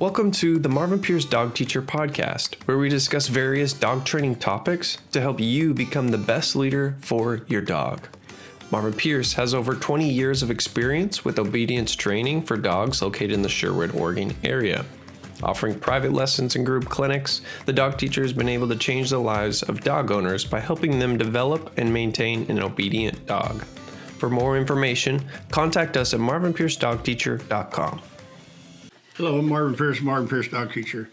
Welcome to the Marvin Pierce Dog Teacher Podcast, where we discuss various dog training topics to help you become the best leader for your dog. Marvin Pierce has over 20 years of experience with obedience training for dogs located in the Sherwood, Oregon area. Offering private lessons and group clinics, the dog teacher has been able to change the lives of dog owners by helping them develop and maintain an obedient dog. For more information, contact us at marvinpiercedogteacher.com. Hello, I'm Marvin Pierce, Marvin Pierce Dog Teacher.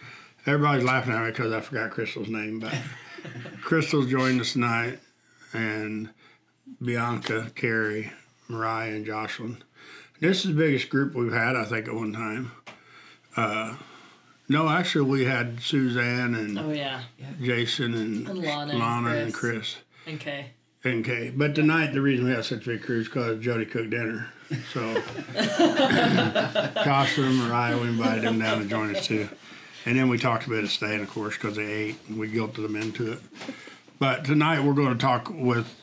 Everybody's laughing at me because I forgot Krystal's name, but Krystal's joined us tonight, and Bianca, Carrie, Mariah, and Jocelyn. This is the biggest group we've had, I think, at one time. Uh, no, actually, we had Suzanne and Oh yeah, Jason and, And Lana and and Chris and Kay. and Kay. But tonight, the reason we have such a big crew is because Jody cooked dinner. So and Mariah, we invited them down to join us too. And then we talked a bit of staying, of course, because they ate and we guilted them into it. But tonight we're going to talk with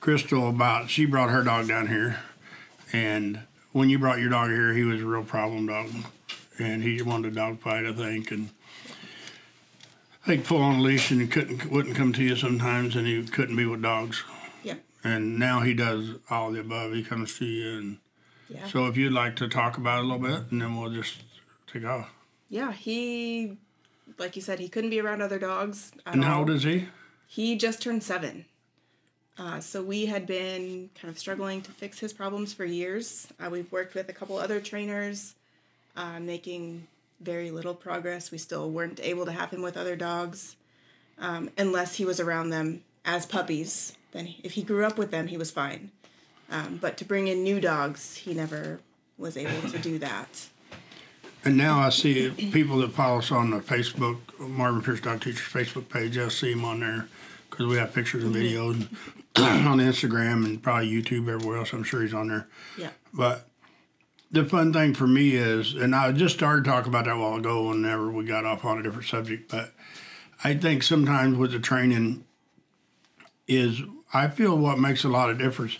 Krystal about, she brought her dog down here. And when you brought your dog here, he was a real problem dog. And he wanted a dog fight, I think. And I think pull on a leash and he couldn't, wouldn't come to you sometimes and he couldn't be with dogs. Yep. And now he does all the above. He comes to you and Yeah. so if you'd like to talk about it a little bit, and then we'll just take off. Yeah. He, like you said, he couldn't be around other dogs. And how old is he? He just turned seven. Uh, so we had been kind of struggling to fix his problems for years. Uh, we've worked with a couple other trainers, uh, making very little progress. We still weren't able to have him with other dogs um, unless he was around them as puppies. Then, if he grew up with them, he was fine. Um, but to bring in new dogs, he never was able to do that. And now I see people that follow us on the Facebook, Marvin Pierce Dog Teacher's Facebook page. I see him on there because we have pictures and videos on Instagram and probably YouTube everywhere else. I'm sure he's on there. Yeah. But the fun thing for me is, and I just started talking about that a while ago whenever we got off on a different subject, but I think sometimes with the training is I feel what makes a lot of difference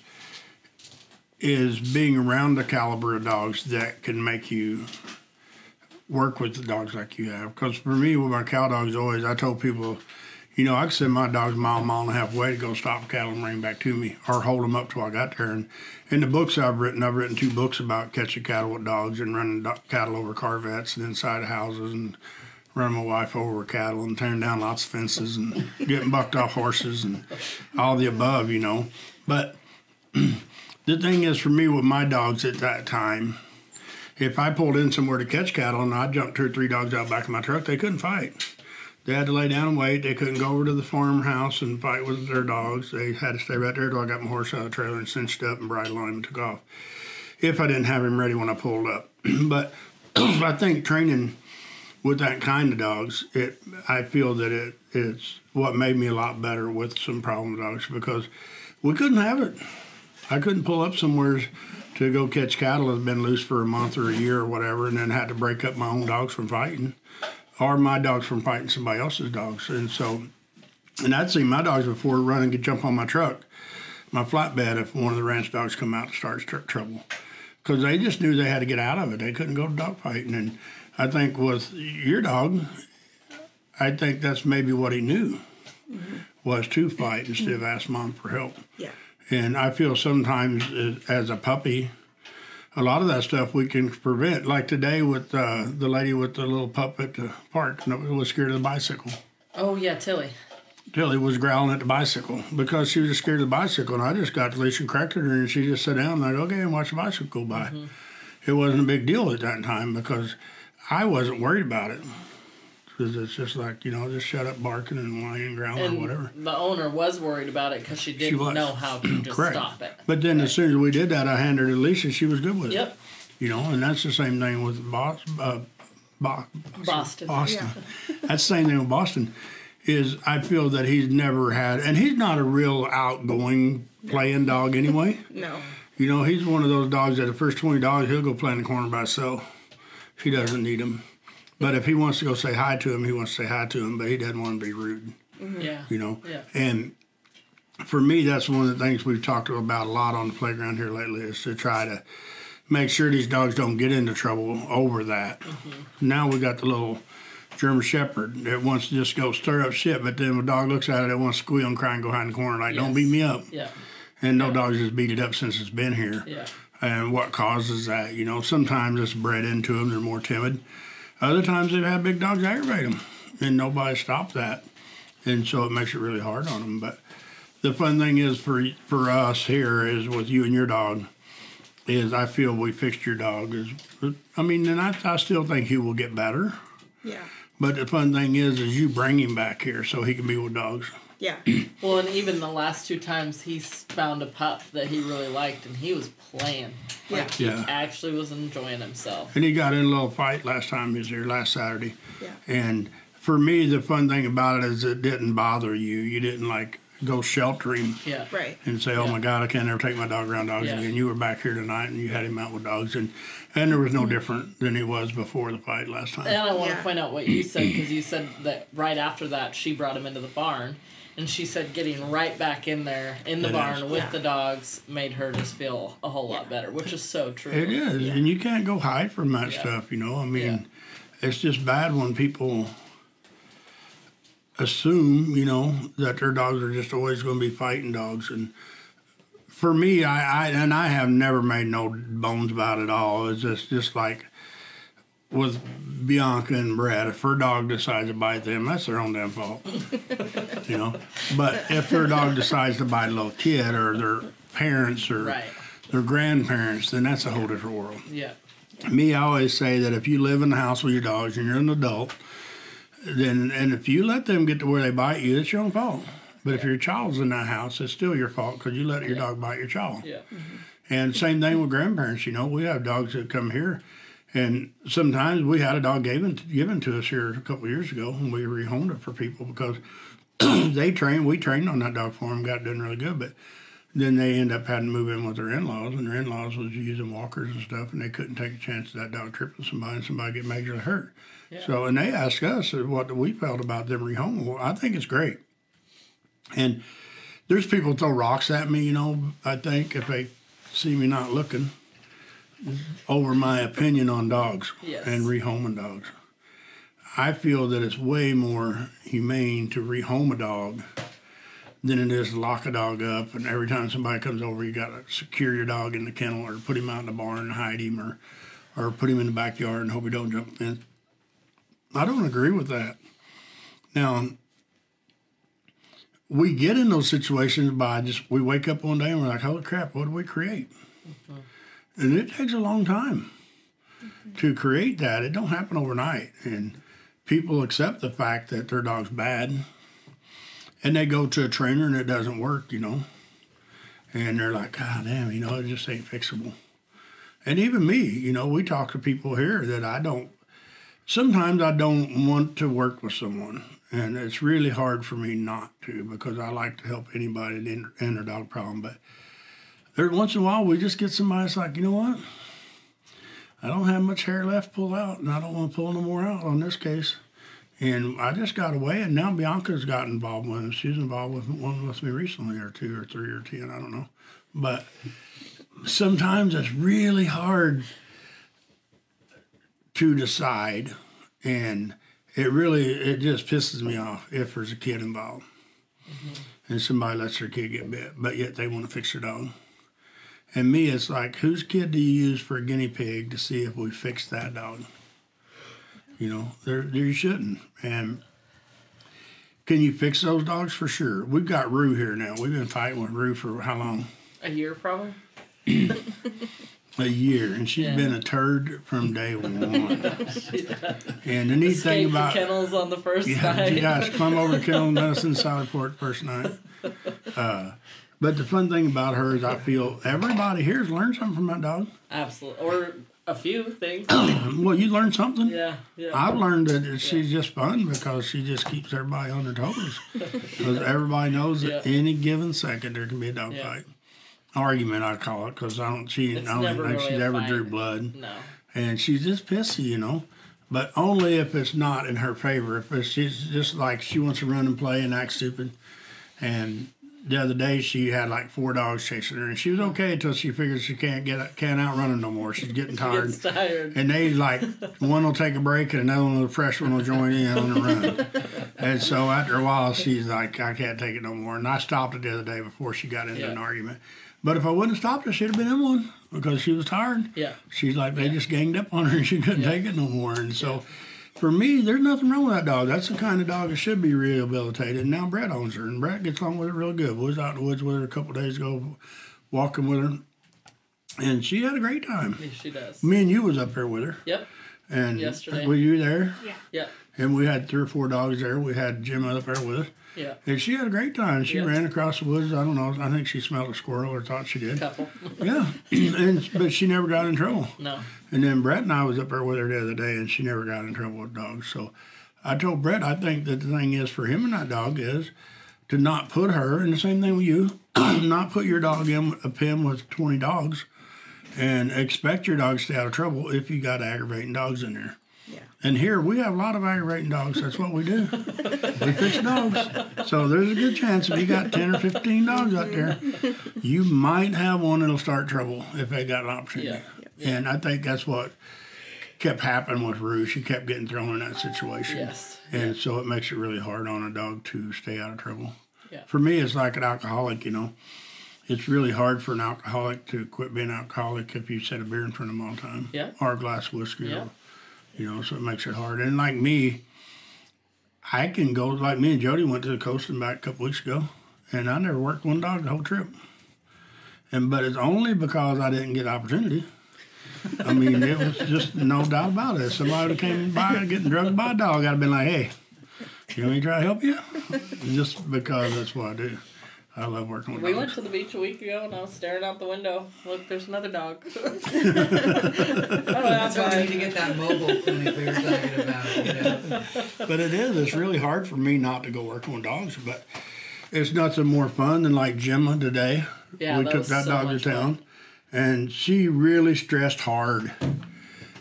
is being around the caliber of dogs that can make you work with the dogs like you have. Because for me, with my cow dogs, always I told people, you know, I could send my dogs a mile, mile and a half away to go stop cattle and bring back to me, or hold them up till I got there. And in the books I've written, I've written two books about catching cattle with dogs and running do- cattle over Corvettes and inside of houses and running my wife over cattle and tearing down lots of fences and getting bucked off horses and all the above, you know. But the thing is, for me with my dogs at that time, if I pulled in somewhere to catch cattle and I jumped two or three dogs out back of my truck, they couldn't fight. They had to lay down and wait. They couldn't go over to the farmhouse and fight with their dogs. They had to stay right there till I got my horse out of the trailer and cinched up and bridled on him and took off. If I didn't have him ready when I pulled up. but I think training with that kind of dogs, it I feel that it it's what made me a lot better with some problem dogs because we couldn't have it. I couldn't pull up somewhere to go catch cattle that had been loose for a month or a year or whatever, and then had to break up my own dogs from fighting, or my dogs from fighting somebody else's dogs. And so, and I'd seen my dogs before running could jump on my truck, my flatbed, if one of the ranch dogs come out and starts tr- trouble, because they just knew they had to get out of it. They couldn't go to dog fighting. And I think with your dog, I think that's maybe what he knew mm-hmm. was to fight instead of ask mom for help. Yeah. And I feel sometimes as- a puppy, a lot of that stuff we can prevent. Like today with uh, the lady with the little pup at the park that was scared of the bicycle. Oh yeah, Tilly. Tilly was growling at the bicycle because she was scared of the bicycle. And I just got the leash and cracked her, and she just sat down and like, okay, and watch the bicycle go by. It wasn't a big deal at that time because I wasn't worried about it. Because it's just like, you know, just shut up barking and whining and growling And or whatever. the owner was worried about it because she didn't was. know how to just Correct. stop it. But then as soon as we did that, I handed her the leash and she was good with it. Yep. You know, and that's the same thing with Bos- uh, Bo- Boston. Boston. That's the same thing with Boston. Is I feel that he's never had, and he's not a real outgoing playing dog anyway. No. You know, he's one of those dogs that the first twenty dogs he'll go play in the corner by himself. He doesn't need him. But if he wants to go say hi to him, he wants to say hi to him. But he doesn't want to be rude. Mm-hmm. Yeah. You know. Yeah. And for me, that's one of the things we've talked about a lot on the playground here lately is to try to make sure these dogs don't get into trouble over that. Mm-hmm. Now we got the little German Shepherd that wants to just go stir up shit, but then when a dog looks at it, it wants to squeal and cry and go hide in the corner like, "Don't beat me up." Yeah. And no dog's just beat it up since it's been here. Yeah. And what causes that? You know, sometimes it's bred into them; they're more timid. Other times they've had big dogs aggravate them, and nobody stopped that, and so it makes it really hard on them. But the fun thing is for for us here is with you and your dog, is I feel we fixed your dog. Is I mean, and I, I still think he will get better. Yeah. But the fun thing is, is you bring him back here so he can be with dogs. Yeah. Well, and even the last two times he's found a pup that he really liked, and he was playing. Like Yeah. he actually was enjoying himself. And he got in a little fight last time he was here, last Saturday. Yeah. And for me, the fun thing about it is it didn't bother you. You didn't like go shelter him Yeah. Right. and say, "Oh Yeah. my God, I can't ever take my dog around dogs Yeah. again." You were back here tonight and you had him out with dogs, and and there was no mm-hmm. different than he was before the fight last time. And I want Yeah. to point out what you said because you said that right after that she brought him into the barn, and she said getting right back in there in the It barn is. with Yeah. the dogs made her just feel a whole lot better, which is so true. It is, and you can't go hide from that Yeah. stuff. You know, I mean, it's just bad when people assume, you know, that their dogs are just always going to be fighting dogs. And for me, I, I and I have never made no bones about it all. It's just just like with Bianca and Brad. If her dog decides to bite them, that's their own damn fault. you know, but if their dog decides to bite a little kid or their parents or Right. their grandparents, then that's a whole different world. Yeah. Me, I always say that if you live in the house with your dogs and you're an adult, then and if you let them get to where they bite you, it's your own fault. But if your child's in that house, it's still your fault because you let your dog bite your child. Yeah. And same thing with grandparents. You know, we have dogs that come here, and sometimes we had a dog given given to us here a couple of years ago, and we rehomed it for people because they trained. We trained on that dog for them, got done really good, but then they end up having to move in with their in-laws, and their in-laws was using walkers and stuff, and they couldn't take a chance of that dog tripping somebody and somebody get majorly hurt. So, and they asked us what we felt about them rehoming. Well, I think it's great, and there's people throw rocks at me. You know, I think if they see me not looking over my opinion on dogs Yes. and rehoming dogs. I feel that it's way more humane to rehome a dog than it is to lock a dog up and every time somebody comes over you got to secure your dog in the kennel or put him out in the barn and hide him or or put him in the backyard and hope he don't jump in. I don't agree with that. Now we get in those situations by just we wake up one day and we're like, holy crap, what do we create? Mm-hmm. And it takes a long time to create that. It don't happen overnight. And people accept the fact that their dog's bad. And they go to a trainer and it doesn't work, you know. And they're like, God damn, you know, it just ain't fixable. And even me, you know, we talk to people here that I don't sometimes I don't want to work with someone, and it's really hard for me not to because I like to help anybody in, in their dog problem. But every once in a while, we just get somebody that's like, you know what? I don't have much hair left to pull out, and I don't want to pull no more out on this case. And I just got away, and now Bianca's got involved with him. She's involved with one with me recently, or two, or three, or ten, I don't know. But sometimes it's really hard to decide and it really it just pisses me off if there's a kid involved mm-hmm. and somebody lets their kid get bit but yet they want to fix their dog and me it's like whose kid do you use for a guinea pig to see if we fix that dog? You know there there you shouldn't. And can you fix those dogs? For sure. We've got rue here now. We've been fighting with rue for how long? A year probably. a year. And she's Yeah. been a turd from day one. And the neat thing Escaped the about kennels on the first Yeah, night. you guys come over to Kennel Medicine Southport first night. Uh, but the fun thing about her is I feel everybody here's learned something from that dog. Absolutely. Or a few things. Well, you learned something. yeah. Yeah. I've learned that she's just fun because she just keeps everybody on their toes. Because everybody knows that Yeah. any given second there can be a dog Yeah. fight. Argument, I call it, because I don't. She, It's I don't think really she's ever fight. drew blood. no. and she's just pissy, you know. But only if it's not in her favor. If it's, she's just like she wants to run and play and act stupid, and the other day she had like four dogs chasing her, and she was okay until she figures she can't get can't outrun them no more. She's getting tired. Gets tired. And they like one will take a break and another one, the fresh one, will join in on the run. And so after a while, she's like, I can't take it no more. And I stopped it the other day before she got into Yeah. an argument. But if I wouldn't have stopped her, she'd have been in one because she was tired. Yeah. She's like, they just ganged up on her and she couldn't take it no more. And so for me, there's nothing wrong with that dog. That's the kind of dog that should be rehabilitated. And now Brett owns her, and Brett gets along with her real good. We was out in the woods with her a couple days ago, walking with her, and she had a great time. Yeah, she does. Me and you was up there with her, Yep. and Yesterday. were you there? Yeah. Yep. And we had three or four dogs there. We had Jim up there with us, Yeah. and she had a great time. She Yeah. ran across the woods. I don't know. I think she smelled a squirrel or thought she did. Couple. Yeah, and but she never got in trouble. No. And then Brett and I was up there with her the other day, and she never got in trouble with dogs. So I told Brett, I think that the thing is for him and that dog is to not put her, and the same thing with you, not put your dog in a pen with 20 dogs and expect your dog to stay out of trouble if you got aggravating dogs in there. Yeah. And here we have a lot of aggravating dogs. That's what we do. we fix dogs. So there's a good chance if you got 10 or 15 dogs out there, you might have one that'll start trouble if they got an opportunity. And I think that's what kept happening with Rue. She kept getting thrown in that situation. Yes. And so it makes it really hard on a dog to stay out of trouble. Yeah. For me, it's like an alcoholic, you know. It's really hard for an alcoholic to quit being alcoholic if you set a beer in front of them all the time. Yeah. Or a glass of whiskey. Yeah. Or, you know, so it makes it hard. And like me, I can go, like me and Jody went to the coast and back a couple weeks ago, and I never worked one dog the whole trip. And But it's only because I didn't get opportunity. I mean, it was just no doubt about it. Somebody would've came by getting drugged by a dog, I'd have been like, hey, you want me to try to help you? Just because that's what I do. I love working with We dogs. We went to the beach a week ago and I was staring out the window. Look, there's another dog. oh, that's So we need to get that mobile clinic we were talking about. You know? But it is. It's really hard for me not to go working with dogs. But it's nothing more fun than like Gemma today. Yeah, we that took was that so dog to much fun. town, and she really stressed hard.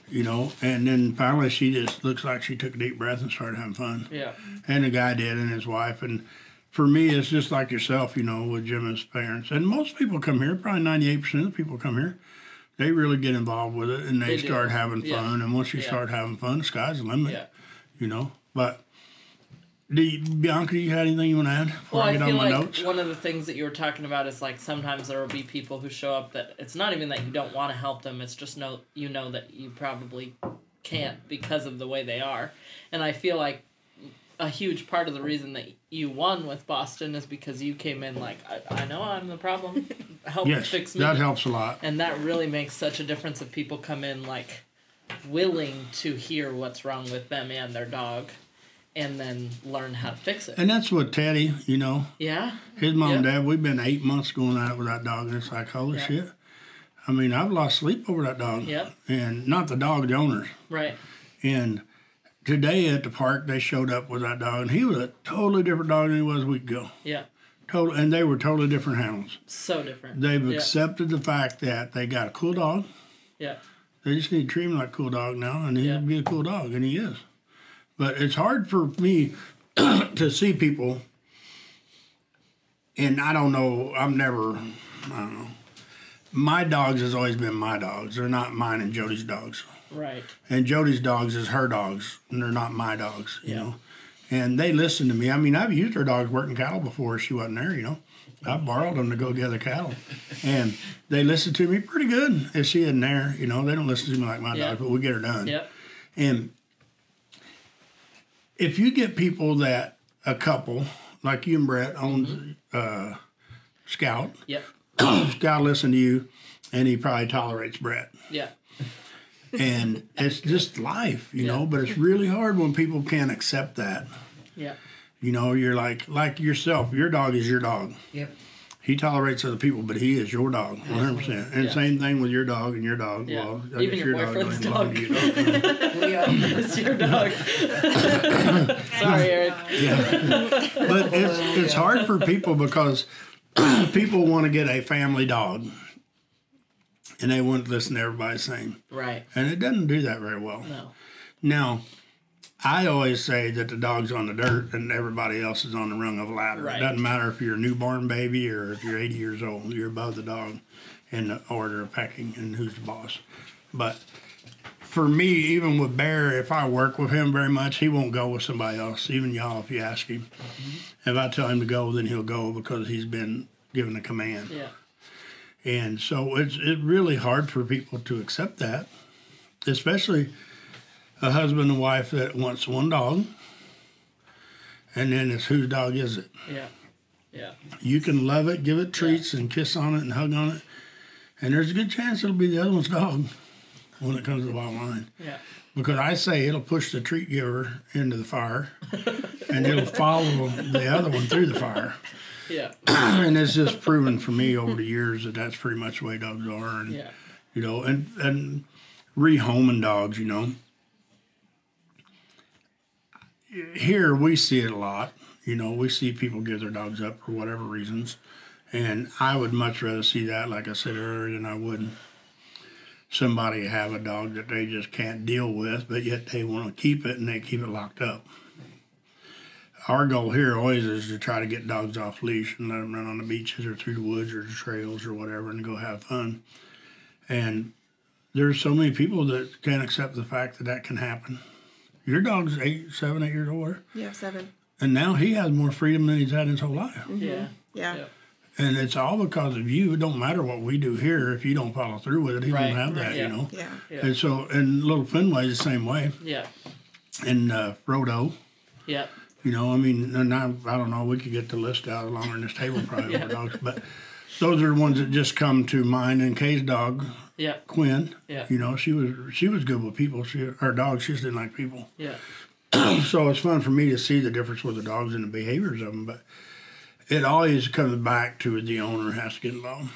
You know, and then finally she just looks like she took a deep breath and started having fun. Yeah. And the guy did, and his wife. And for me, it's just like yourself, you know, with Jim and his parents. And most people come here, probably 98% of the people come here, they really get involved with it and they, They do. start having Yeah. fun. And once you Yeah. start having fun, the sky's the limit, Yeah. you know. But do you, Bianca, do you have anything you want to add before Well, I get on my like notes? one of the things that you were talking about is like sometimes there will be people who show up that it's not even that you don't want to help them. It's just know you know that you probably can't because of the way they are. And I feel like a huge part of the reason that you won with Boston is because you came in like I, I know I'm the problem. Help Yes, fix me. that helps a lot. And that really makes such a difference if people come in like willing to hear what's wrong with them and their dog and then learn how to fix it. And that's what Teddy, you know, Yeah. his mom and dad, we've been eight months going out with that dog, and it's like, holy Yeah. shit. I mean, I've lost sleep over that dog. Yep. And not the dog, the owners. Right. And today at the park, they showed up with that dog, and he was a totally different dog than he was a week ago. Yeah. Total, and they were totally different animals. So different. They've yeah. accepted the fact that they got a cool dog. Yeah. They just need to treat him like a cool dog now, and he'll Yeah. be a cool dog, and he is. But it's hard for me to see people, and I don't know. I'm never. I don't know. My dogs has always been my dogs. They're not mine and Jody's dogs. Right. and Jody's dogs is her dogs, and they're not my dogs, you Yeah. know. And they listen to me. I mean, I've used her dogs working cattle before she wasn't there, you know. I borrowed them to go gather cattle, and they listen to me pretty good if she isn't there. You know, they don't listen to me like my Yeah. dogs, but we get her done. Yep. And if you get people that a couple like you and Brett owns Mm-hmm. uh, Scout, Yep. Scout listen to you, and he probably tolerates Brett Yeah. And it's just life, you know. But it's really hard when people can't accept that. Yeah. You know, you're like like yourself. Your dog is your dog. Yep. He tolerates other people, but he is your dog, 100. percent And Yeah. same thing with your dog and your dog. Yeah. Well, I Even guess your dog boyfriend's don't belong you, dog. It's your dog. Sorry, Eric. Yeah. but it's it's hard for people because people want to get a family dog, and they to listen to everybody saying, Right. and it doesn't do that very well. No. Now, I always say that the dog's on the dirt and everybody else is on the rung of a ladder. Right. It doesn't matter if you're a newborn baby or if you're 80 years old. You're above the dog in the order of pecking and who's the boss. But for me, even with Bear, if I work with him very much, he won't go with somebody else. Even y'all, if you ask him, mm-hmm. if I tell him to go, then he'll go because he's been given the command. Yeah. And so it's it's really hard for people to accept that, especially a husband and wife that wants one dog. And then it's whose dog is it? Yeah. Yeah. You can love it, give it treats, and kiss on it and hug on it, and there's a good chance it'll be the other one's dog when it comes to the bottom line. Yeah. Because I say it'll push the treat giver into the fire, and it'll follow the other one through the fire. Yeah. and it's just proven for me over the years that that's pretty much the way dogs are. And Yeah. you know, and and rehoming dogs, you know. Here we see it a lot. You know, we see people give their dogs up for whatever reasons, and I would much rather see that, like I said earlier, than I would somebody have a dog that they just can't deal with, but yet they want to keep it and they keep it locked up. Our goal here always is to try to get dogs off leash and let them run on the beaches or through the woods or the trails or whatever and go have fun. And there's so many people that can't accept the fact that that can happen. Your dog's eight, seven, eight years old, Yeah, seven. and now he has more freedom than he's had in his whole life. Yeah. Yeah. Yeah. And it's all because of you. It don't matter what we do here if you don't follow through with it. He Right, don't have that, right, you know. Yeah. Yeah. And so, and little Fenway is the same way. Yeah. And uh, Frodo, Yeah. You know, I mean, and I, I don't know, we could get the list out longer than this table probably Yeah. over dogs, but those are the ones that just come to mind. And Kay's dog, Yeah. Quinn, Yeah. you know, she was she was good with people. She her dog, she just didn't like people. Yeah. So it's fun for me to see the difference with the dogs and the behaviors of them, but it always comes back to the owner has to get involved.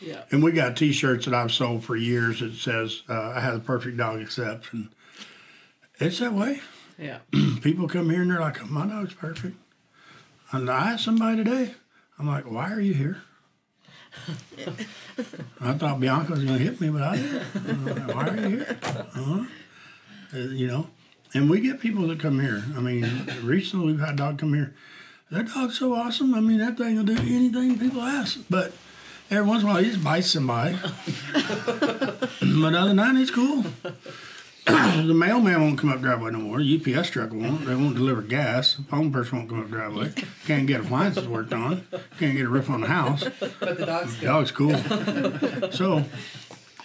Yeah. And we got T-shirts that I've sold for years that says uh, "I have the perfect dog except," and it's that way. Yeah. People come here and they're like, "My dog's perfect." And I asked somebody today, I'm like, "Why are you here?" I thought Bianca was going to hit me, but I didn't. Like, Why are you here? Uh-huh. Uh, you know, and we get people that come here. I mean, recently we've had a dog come here. That dog's so awesome. I mean, that thing will do anything people ask. But every once in a while, he just bites somebody. but other than that, it's cool. the mailman won't come up driveway no more. UPS truck won't. They won't deliver gas. The phone person won't come up driveway. Can't get appliances worked on. Can't get a roof on the house. But the dog's good. Dog's cool. so,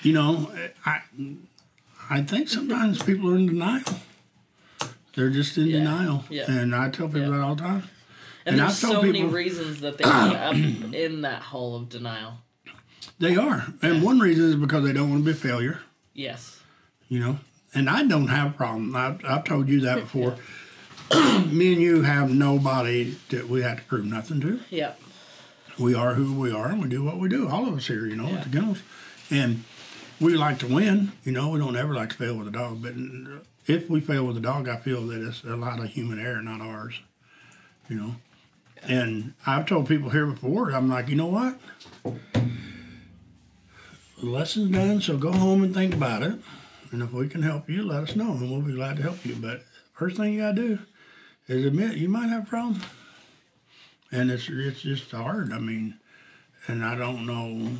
you know, I I think sometimes people are in denial. They're just in Yeah. denial. Yeah. And I tell people Yeah. that all the time. And, And there's so many reasons that they end up in that hole of denial. They are. And one reason is because they don't want to be a failure, Yes. you know. And I don't have a problem. I've, I've told you that before. Me and you have nobody that we have to prove nothing to. Yeah. we are who we are and we do what we do. All of us here, you know, Yeah. at the kennels. And we like to win, you know, we don't ever like to fail with a dog. But if we fail with a dog, I feel that it's a lot of human error, not ours, you know. And I've told people here before, I'm like, you know what? The lesson's done, so go home and think about it. And if we can help you, let us know, and we'll be glad to help you. But first thing you gotta do is admit you might have a problem and it's it's just hard. I mean, and I don't know.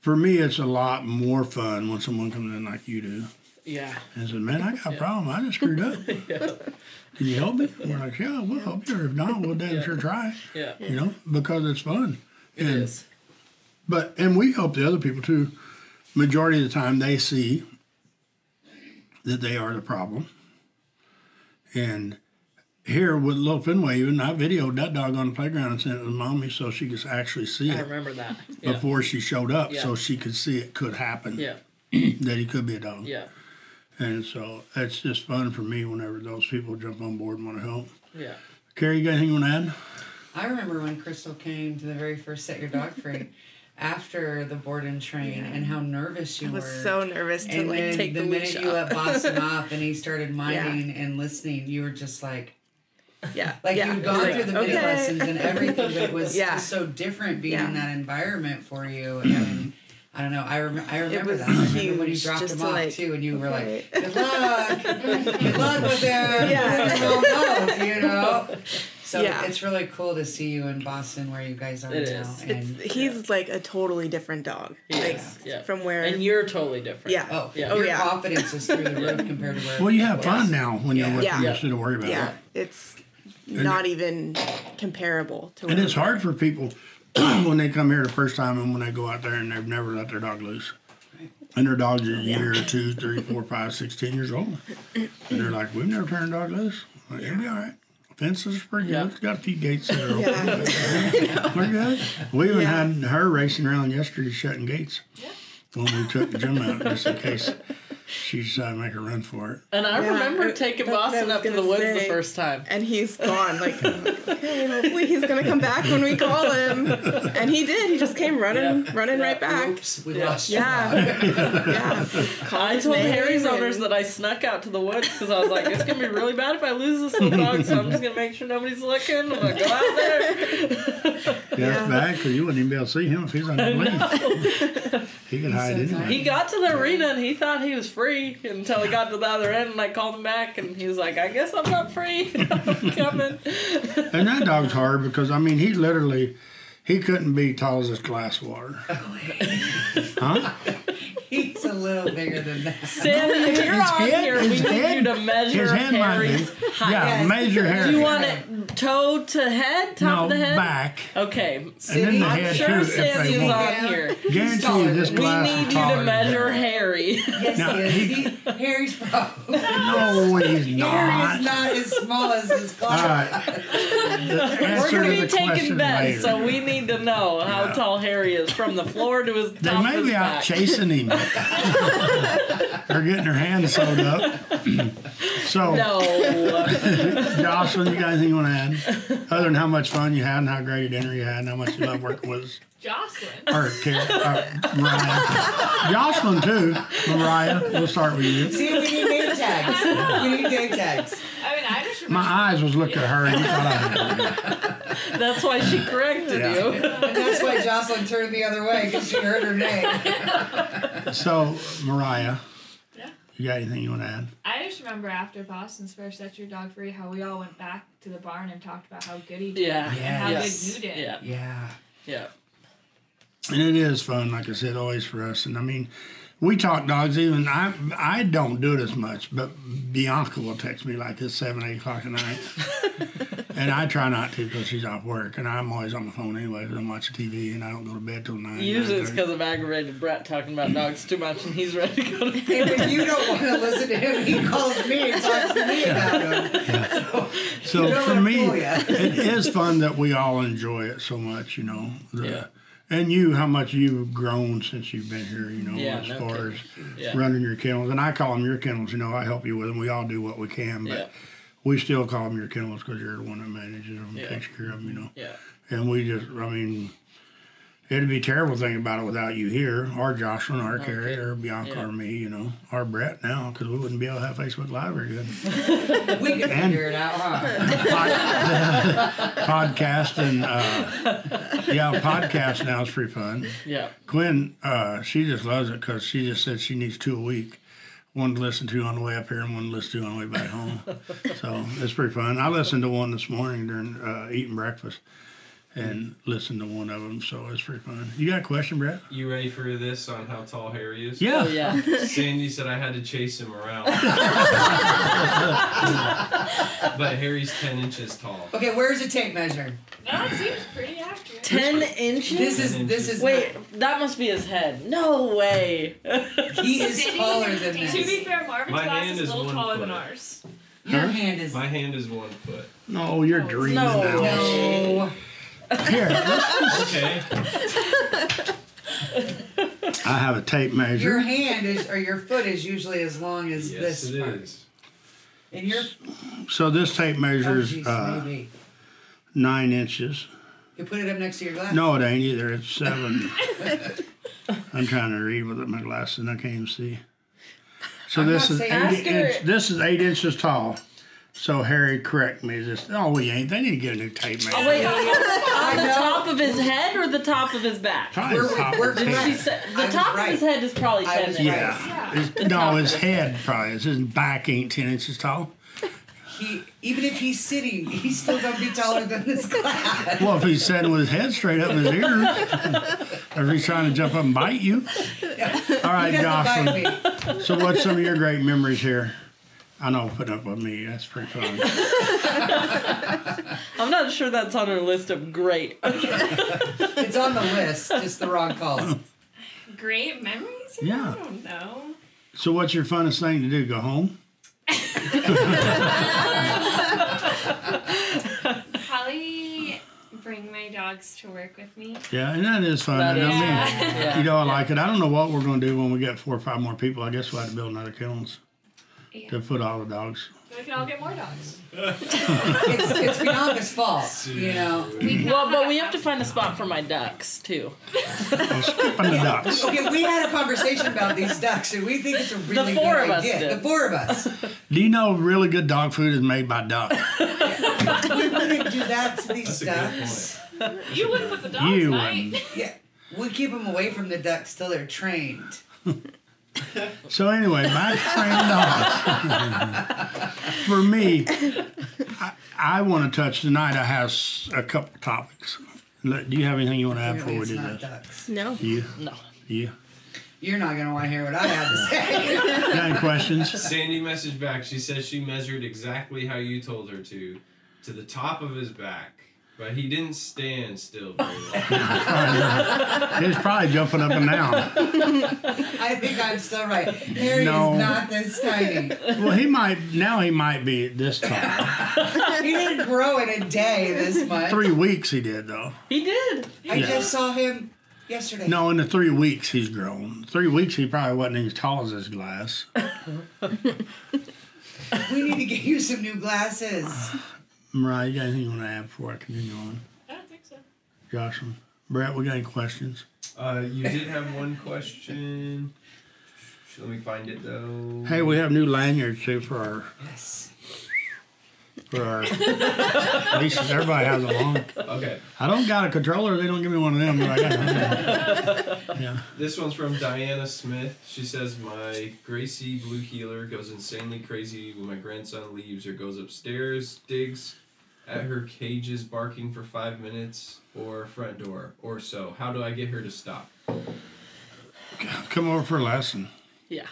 For me, it's a lot more fun when someone comes in like you do Yeah. and says, "Man, I got a problem. I just screwed up. Can you help me?" We're like, "Yeah, we'll help you. Or if not, we'll damn sure try." Yeah. You know, because it's fun. It and, is. But and we help the other people too. Majority of the time, they see that they are the problem. And here with Little Fenway, even I videoed that dog on the playground and sent it to mommy so she could actually see I it remember that. Yeah. before she showed up, Yeah. so she could see it could happen. Yeah. that he could be a dog. Yeah. And so it's just fun for me whenever those people jump on board and want to help. Yeah. Carrie, you got anything you want to add? I remember when Krystal came to the very first Set Your Dog Free after the board and train and how nervous you I was were. so nervous to and like then take the, the, minute you let Boston off and he started minding and listening, you were just like, yeah. like yeah. you'd gone Like, through the okay. lessons and everything, but it was Yeah. just so different being Yeah. in that environment for you. And I don't know. I, rem- I remember that. I remember when you dropped him to, off like- too, and you were like, "Good luck, good luck with him." Yeah. Yeah. you know. So Yeah. it's really cool to see you in Boston, where you guys are It now. is. And It's he's like a totally different dog. He like is, yeah. from where And you're totally different. yeah. oh, Yeah. your Oh, yeah. confidence is through the roof compared to where. Well, you have fun now when Yeah. you're with Yeah. them Yeah. instead of worry about Yeah. it. Yeah. It's not even comparable to And it's hard for people when they come here the first time and when they go out there and they've never let their dog loose. And their dog's a year, two, three, four, five, six, ten years old. And they're like, we've never turned a dog loose. Like, It'll be all right. Fences pretty good. It's got a few gates that are open. Yeah. We're good. We even Yeah. had her racing around yesterday shutting gates. When we took Jim out, just in case she decided to make a run for it. And I Yeah, remember I- taking that's what I Boston up to the woods the first time. and he's gone. Like, like, okay, hopefully he's gonna come back when we call him. And he did. He just came running, Yeah. running Yeah. right back. Oops, we Yeah. lost your Yeah, dog. yeah. I told name Harry's and- owners that I snuck out to the woods because I was like, it's gonna be really bad if I lose this little dog, so I'm just gonna make sure nobody's looking. I'm gonna go out there. Yeah, Yeah. it's bad because you wouldn't even be able to see him if he's on the leaf. He could hide so anywhere. He got to the arena and he thought he was free until he got to the other end and I called him back and he was like, I guess I'm not free. I'm coming. And that dog's hard because I mean he literally he couldn't be tall as this glass water. Oh, huh? He's a little bigger than that. Sandy, if you're His on head- here, we need you to measure His head. Harry's height. Yeah, Yes. major hair. Do you want it toe to head, top no of the head? back. Okay. And then the I'm head sure too if Sandy's on here. Guarantee you this than We need is you to than measure that. Harry. Yes, Now, he is. he- He, Harry's probably No, he's not. Harry's not as small as his All class. right. The We're answer gonna to be the taking question bets, so we need to know how Yeah. tall Harry is from the floor to his They top may of his be out back. chasing him. They're getting their hands sewed up. so, No. Jocelyn, you got anything you want to add? Other than how much fun you had and how great a dinner you had and how much you love working with us? Jocelyn. Or, Kara, or Mariah. Jocelyn, too. Mariah, we'll start with you. See, we need name tags. We need name tags. I mean, I just. My eyes was looking at her and you thought I had it. That's why she corrected Yeah. you. And that's why Jocelyn turned the other way because she heard her name. So, Mariah, Yeah. You got anything you want to add? I just remember after Boston's first set your dog free, how we all went back to the barn and talked about how good he did. Yeah. And how Yes. good you did. Yeah. Yeah. Yeah. And it is fun, like I said, always for us. And I mean, we talk dogs. Even I, I don't do it as much, but Bianca will text me like it's seven, eight o'clock at night, and I try not to because she's off work, and I'm always on the phone anyway. 'cause I'm watching TV, and I don't go to bed till nine. Usually it's 9:30. because of aggravated Brett talking about dogs too much and he's ready to go to bed. And when you don't want to listen to him, he calls me and talks to me about him. So You don't for me, it is fun that we all enjoy it so much, you know. The, Yeah. And you, how much you've grown since you've been here, you know, Yeah, as no far kidding. as Yeah. running your kennels. And I call them your kennels, you know, I help you with them. We all do what we can, but Yeah. we still call them your kennels because you're the one that manages them, Yeah. takes care of them, you know. Yeah. And we just, I mean, it'd be a terrible thing about it without you here, or Jocelyn, or Carrie, or Bianca, Yeah. or me, you know, or Brett now, because we wouldn't be able to have Facebook Live very good. We could And- figure it out, huh? podcast and uh, yeah, podcast now is pretty fun. Yeah. Gwen, uh, she just loves it because she just said she needs two a week. One to listen to on the way up here and one to listen to on the way back home. so it's pretty fun. I listened to one this morning during uh, eating breakfast and mm-hmm. listen to one of them. So it's pretty fun. You got a question, Brett? You ready for this on how tall Harry is? Yeah. Oh yeah. Sandy said I had to chase him around. but Harry's 10 inches tall. Okay, where's the tape measure? No, it seems pretty accurate. Ten inches? This is this is Wait, that must be his head. No way. He is Cindy, taller than To be fair, Marvin's My glass hand is is a little one taller foot. than ours. Your hand is My hand is one foot. No, you're dreaming No. now. no. Here, let's- Okay. I have a tape measure. Your hand is or your foot is usually as long as Yes, this it part. is. And your So this tape oh measures jeez, uh, maybe. nine inches. You put it up next to your glass. No, it ain't either. It's seven. I'm trying to read with my glasses and I can't even see. So I'm this is eight inch, this is eight inches tall. So Harry, correct me. Is this? Oh, we ain't. They need to get a new tape man. Oh, wait, on the top of his head or the top of his back? Probably We're- top we're of his She head. said, I the was top right. of his head is probably I 10 was inches. right. Yeah. Yeah. His, no, top his of his head probably is. His back ain't ten inches tall. He even if he's sitting, he's still gonna be taller than this class. Well, if he's sitting with his head straight up in his ear, or if he's trying to jump up and bite you. All right, He doesn't bite Jocelyn. me. So, what's some of your great memories here? I know, put up with me. That's pretty fun. I'm not sure that's on her list of great. It's on the list, just the wrong column. Great memories? Yeah. I don't know. So, what's your funnest thing to do? Go home? Probably bring my dogs to work with me. Yeah, and that is fun. That I is mean. Yeah. you know, I like it. I don't know what we're going to do when we get four or five more people. I guess we'll have to build another kennels Yeah. to put all the dogs. We can all get more dogs. It's it's Bianca's fault, you know. We Well, but we have to find a spot for my ducks too. I'm skipping the ducks. Okay, we had a conversation about these ducks, and we think it's a really four good of us idea. did. The four of us. Do you know really good dog food is made by duck? We wouldn't do that to these That's ducks. You wouldn't with the dogs, You right? wouldn't. Yeah, we keep them away from the ducks till they're trained. So anyway, my to trained dogs. For me, I, I want to touch tonight. I have a couple topics. Do you have anything you want to add before Apparently we it's do not this? ducks. No. You, No. you. You're not gonna want to hear what I have to say. Got any questions? Sandy messaged back. She says she measured exactly how you told her to, to the top of his back, but he didn't stand still very long. He's probably jumping up and down. I think I'm still right. Harry No. is not this tiny. Well, he might now. He might be this tall. He didn't grow in a day this much. Three weeks he did though. He did. I Yeah. just saw him yesterday. No, in the three weeks he's grown. Three weeks he probably wasn't as tall as his glass. We need to get you some new glasses. Mariah, you got anything you want to add before I continue on? I don't think so. Jocelyn, Brett, we got any questions? Uh, you did have one question. Let me find it though. Hey, we have new lanyards too for our Yes. for our. at least everybody has them on. Okay, I don't got a controller. They don't give me one of them, but I got one. Yeah. this one's from Diana Smith. She says my Gracie Blue Heeler goes insanely crazy when my grandson leaves or goes upstairs, digs at her cages, barking for five minutes or front door or so. How do I get her to stop? Come over for a lesson. Yeah.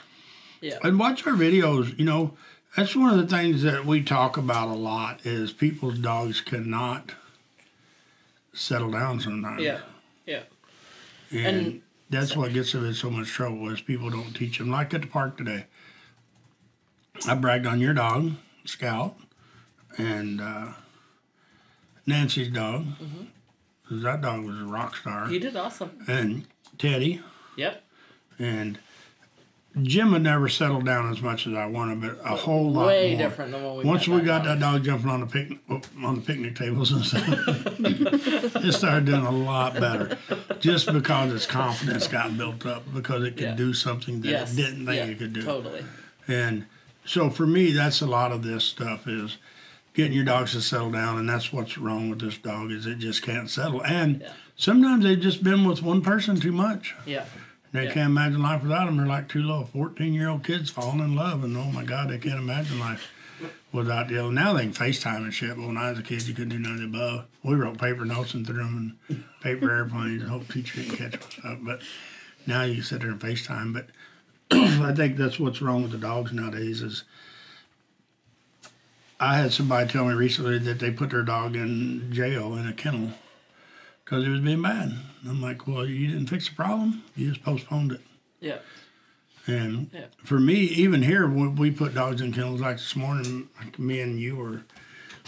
Yeah. and watch our videos you know that's one of the things that we talk about a lot is people's dogs cannot settle down sometimes Yeah. Yeah. and, and- that's what gets them in so much trouble is people don't teach them like at the park today i bragged on your dog scout and uh, nancy's dog mm-hmm. 'cause that dog was a rock star He did awesome. and teddy Yep. and Jim had never settled down as much as I wanted, but a whole lot Way more. different than when we Once we got that dog jumping on the picnic on the picnic tables and stuff, it started doing a lot better. Just because its confidence got built up because it could Yeah. do something that Yes. it didn't think yeah, it could do. Totally. And so for me, that's a lot of this stuff is getting your dogs to settle down, and that's what's wrong with this dog is it just can't settle. And Yeah. sometimes they've just been with one person too much. Yeah. They Yeah. can't imagine life without them. They're like two little 14 year old kids falling in love, and oh my God, they can't imagine life without the other. Now they can FaceTime and shit, but when I was a kid, you couldn't do none of the above. We wrote paper notes and threw them in paper airplanes and hope teacher didn't catch us up. But now you sit there and FaceTime. But I think that's what's wrong with the dogs nowadays is I had somebody tell me recently that they put their dog in jail in a kennel because he was being bad. I'm like, well, you didn't fix the problem. You just postponed it. Yeah. And Yeah. for me, even here, when we put dogs in kennels, like this morning, like me and you were,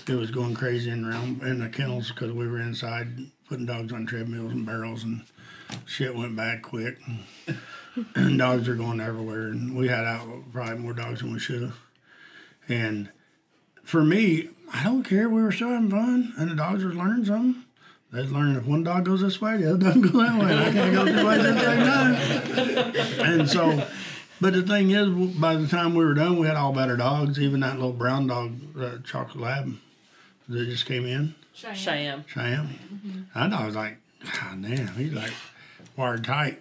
it was going crazy in around in the kennels because we were inside putting dogs on treadmills and barrels, and shit went bad quick. And, and dogs are going everywhere, and we had out probably more dogs than we should have. And for me, I don't care. We were still having fun, and the dogs were learning something. They're learning if one dog goes this way, the other doesn't go that way. and I can't go two ways at the same time. And so But the thing is, by the time we were done, we had all better dogs. Even that little brown dog, uh, Chocolate Lab, that just came in, Cheyenne. Cheyenne. Cheyenne. I know, I was like, God damn, he's like wired tight.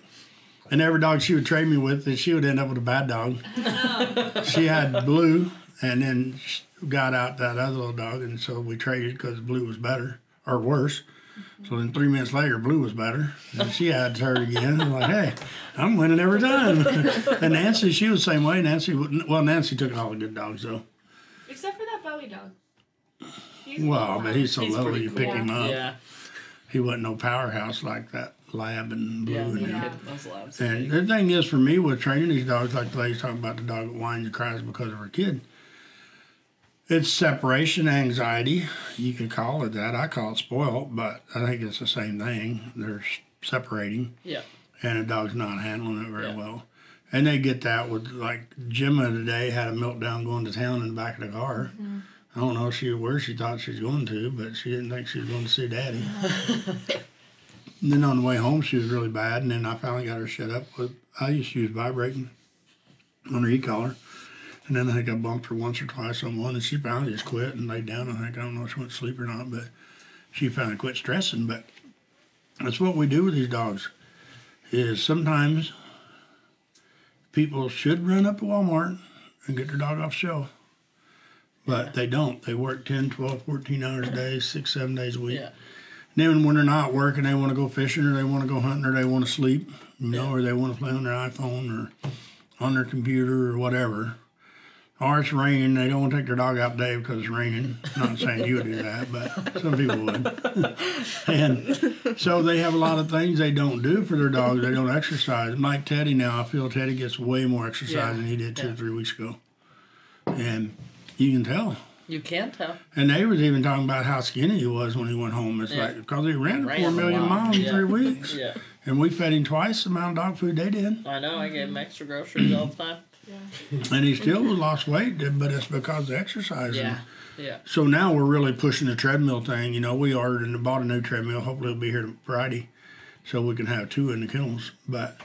And every dog she would trade me with, that she would end up with a bad dog. she had Blue, and then she got out that other little dog, and so we traded because Blue was better or worse. So then three minutes later, Blue was better, and she had her again. I'm like, hey, I'm winning every time. and Nancy, she was the same way. Nancy, well, Nancy took all the good dogs though. Except for that Bowie dog. He's Well, but he's so He's little, pretty you pick him up. Yeah. He wasn't no powerhouse like that Lab and Blue. Yeah. and them. Yeah. Those labs. And the thing is, for me, with training these dogs, like the lady's talking about the dog that whines and cries because of her kid, it's separation anxiety. You could call it that. I call it spoiled, but I think it's the same thing. They're separating, Yeah. and the dog's not handling it very Yeah. well. And they get that with like Gemma today had a meltdown going to town in the back of the car. Mm-hmm. I don't know she where she thought she was going to, but she didn't think she was going to see Daddy. and then on the way home, she was really bad, and then I finally got her shut up with. I used to use vibrating on her e-collar, and then I think I bumped her once or twice on one, and she finally just quit and laid down. I think I don't know if she went to sleep or not, but she finally quit stressing. But that's what we do with these dogs. Is sometimes people should run up to Walmart and get their dog off shelf. But they don't. They work 10, 12, 14 hours a day, six, seven days a week. Yeah. Then when they're not working, they want to go fishing or they want to go hunting or they want to sleep, you know, or they want to play on their iPhone or on their computer or whatever. Or it's raining, they don't want to take their dog out today because it's raining. not saying you would do that, but some people would. and so they have a lot of things they don't do for their dogs. They don't exercise. Like Teddy now, I feel Teddy gets way more exercise Yeah. than he did two Yeah. or three weeks ago. And you can tell. You can tell. And they was even talking about how skinny he was when he went home. It's Yeah. like because he ran, Ran four million miles in three weeks, Yeah. and we fed him twice the amount of dog food they did, I know. I gave him extra groceries all the time. And he still lost weight. But it's because of exercise. Yeah. Yeah. So now we're really pushing the treadmill thing. You know, we ordered and bought a new treadmill. Hopefully, it'll be here Friday, so we can have two in the kennels. But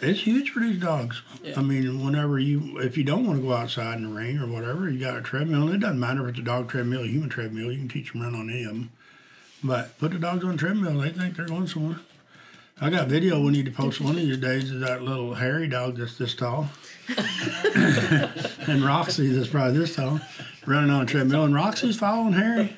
it's huge for these dogs. Yeah. I mean, whenever you, if you don't want to go outside in the rain or whatever, you got a treadmill. And it doesn't matter if it's a dog treadmill, a human treadmill. You can teach them run on any of them. But put the dogs on a treadmill. They think they're going somewhere. I got video we need to post one of these days of that little hairy dog that's this tall. and Roxy that's probably this tall running on a treadmill. And Roxy's following Harry.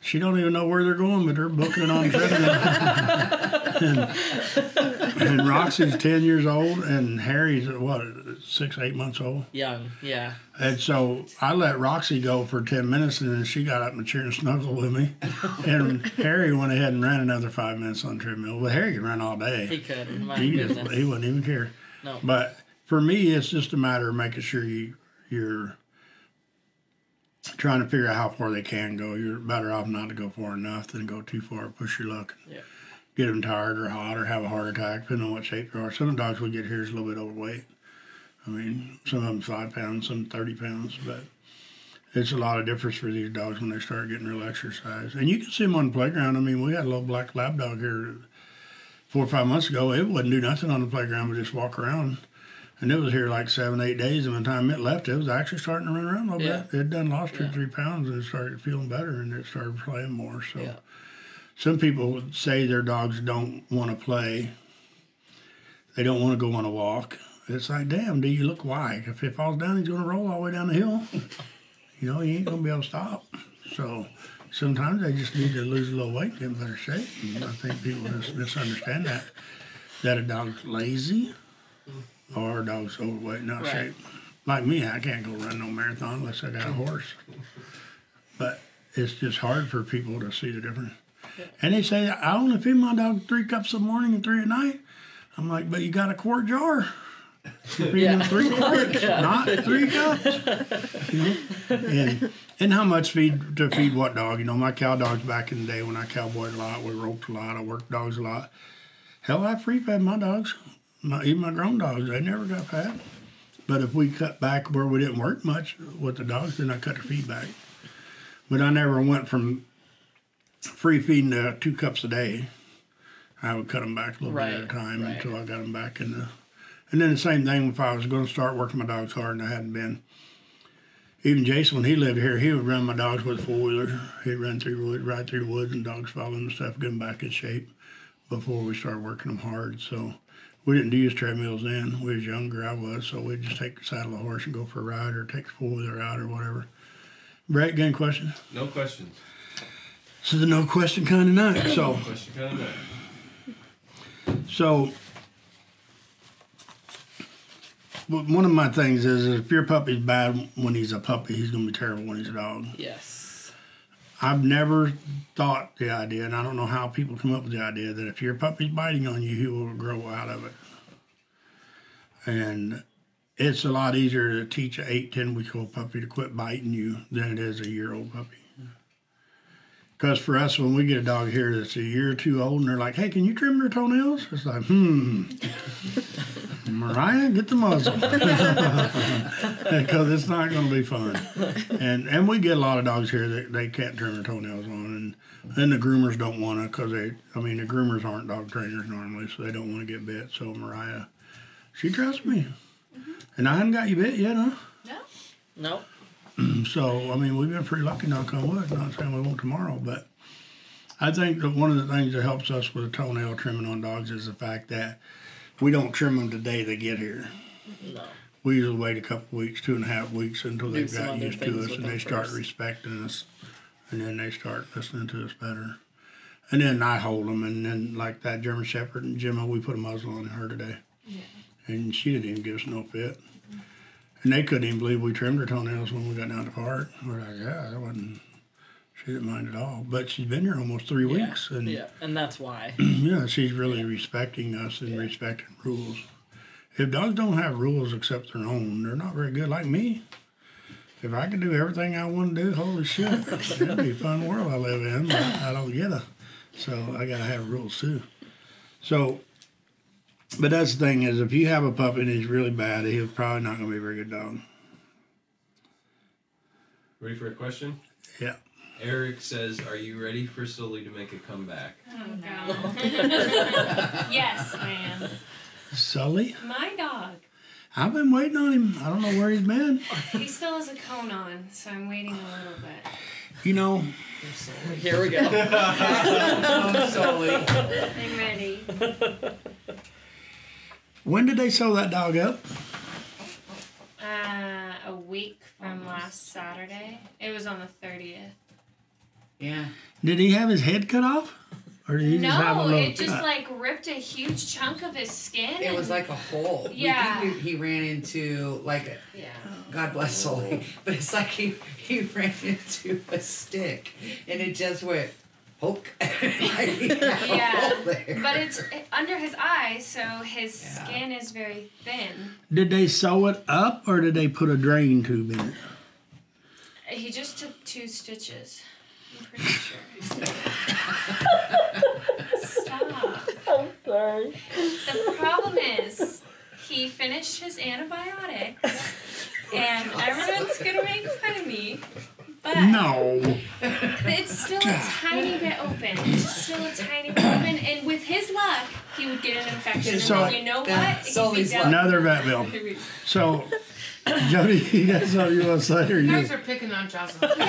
She don't even know where they're going, but they're booking it on treadmill. and, and Roxy's 10 years old and Harry's, what, six, eight months old. Young. Yeah. And so I let Roxy go for 10 minutes and then she got up in the chair and snuggled with me. And Harry went ahead and ran another five minutes on the treadmill. Well, Harry can run all day. He could. He just he wouldn't even care. No. But for me, it's just a matter of making sure you you're trying to figure out how far they can go. You're better off not to go far enough than go too far, push your luck, Yeah. get them tired or hot or have a heart attack, depending on what shape they are. Some dogs we get here is a little bit overweight. I mean, some of them five pounds, some thirty pounds, but it's a lot of difference for these dogs when they start getting real exercise. And you can see them on the playground. I mean, we had a little black lab dog here four or five months ago. It wouldn't do nothing on the playground but just walk around. And it was here like seven, eight days, and by the time it left, it was actually starting to run around a little Yeah. bit. It done lost two, Yeah. three pounds, and it started feeling better, and it started playing more. So, Yeah. some people would say their dogs don't want to play. They don't want to go on a walk. It's like, damn, do you look wide? If it falls down, he's going to roll all the way down the hill. you know, he ain't going to be able to stop. So sometimes they just need to lose a little weight, get in better shape. And I think people just misunderstand that. That a dog's lazy a dog's overweight, not Right. shape. Like me, I can't go run no marathon unless I got a horse. But it's just hard for people to see the difference. And they say, I only feed my dog three cups in the morning and three at night. I'm like, but you got a quart jar. You're feeding them Yeah. three quarts, not three cups. You know? And and how much feed to feed what dog? You know, my cow dogs back in the day when I cowboyed a lot, we roped a lot, I worked dogs a lot. Hell, I free fed my dogs, my, even my grown dogs. They never got fat. But if we cut back where we didn't work much with the dogs, then I cut their feed back. But I never went from free feeding to two cups a day. I would cut them back a little bit at a time right. until I got them back in the And then the same thing if I was going to start working my dogs hard and I hadn't been. Even Jason, when he lived here, he would run my dogs with a four wheeler. He'd run through the woods, right through the woods, and dogs follow him and stuff, get them back in shape before we started working them hard. So we didn't use treadmills then. We was younger, I was, so we'd just take the saddle of a horse and go for a ride or take the four wheeler out or whatever. Brett, got any questions? No questions. This is a no question kind of night. So, Question kind of so well, one of my things is if your puppy's bad when he's a puppy, he's gonna be terrible when he's a dog. Yes. I've never thought the idea, and I don't know how people come up with the idea that if your puppy's biting on you, he will grow out of it. And it's a lot easier to teach an eight, ten week old puppy to quit biting you than it is a year old puppy. Because for us, when we get a dog here that's a year or two old and they're like, hey, can you trim their toenails? It's like, hmm. Mariah, get the muzzle. Because it's not going to be fun. And and we get a lot of dogs here that they can't trim their toenails on. And then the groomers don't want to because they, I mean, the groomers aren't dog trainers normally, so they don't want to get bit. So Mariah, she trusts me. And I haven't got you bit yet, huh? No. No. So, I mean, we've been pretty lucky, knock on wood. Not saying we won't tomorrow, but I think that one of the things that helps us with the toenail trimming on dogs is the fact that we don't trim them the day they get here. No. We usually wait a couple weeks, two and a half weeks until they've some got used to us and they start first. respecting us, and then they start listening to us better. And then I hold them, and then like that German Shepherd and Gemma, we put a muzzle on her today, and she didn't even give us no fit. And they couldn't even believe we trimmed her toenails when we got down to park. We're like, yeah, that wasn't. She didn't mind at all. But she's been here almost three Yeah. weeks, and Yeah. And that's why. yeah, she's really respecting us and respecting rules. If dogs don't have rules except their own, they're not very good. Like me, if I could do everything I want to do, holy shit, it'd be a fun world I live in. But I don't get it, so I gotta have rules too. So, but that's the thing is, if you have a puppy and he's really bad, he's probably not gonna be a very good dog. Ready for a question? Yeah. Eric says, "Are you ready for Sully to make a comeback?" Oh, God. yes, I am. Sully, My dog. I've been waiting on him. I don't know where he's been. He still has a cone on, so I'm waiting a little bit. You know, Here we go. I'm sorry. I'm ready. when did they sew that dog up? Uh, a week from last Saturday. It was on the 30th. Yeah. Did he have his head cut off? Or did he just have a No, little it just cut? like ripped a huge chunk of his skin. It was like a hole. Yeah. think he he ran into like a, Yeah. God bless Sully, but it's like he he ran into a stick and it just went poke. like he had a Yeah. hole. But it's under his eye, so his Yeah. skin is very thin. Did they sew it up or did they put a drain tube in it? He just took two stitches. I'm pretty sure. Stop. I'm sorry. The problem is, he finished his antibiotics, and everyone's gonna make fun of me. But No. it's still a tiny bit open. It's still a tiny bit open, and with his luck, he would get an infection. So- and then you know what? That's It could be Sully's down- luck. Another vet bill. So, Jody, you got something you want to say? Or You you? guys are picking on Jocelyn. Joey's a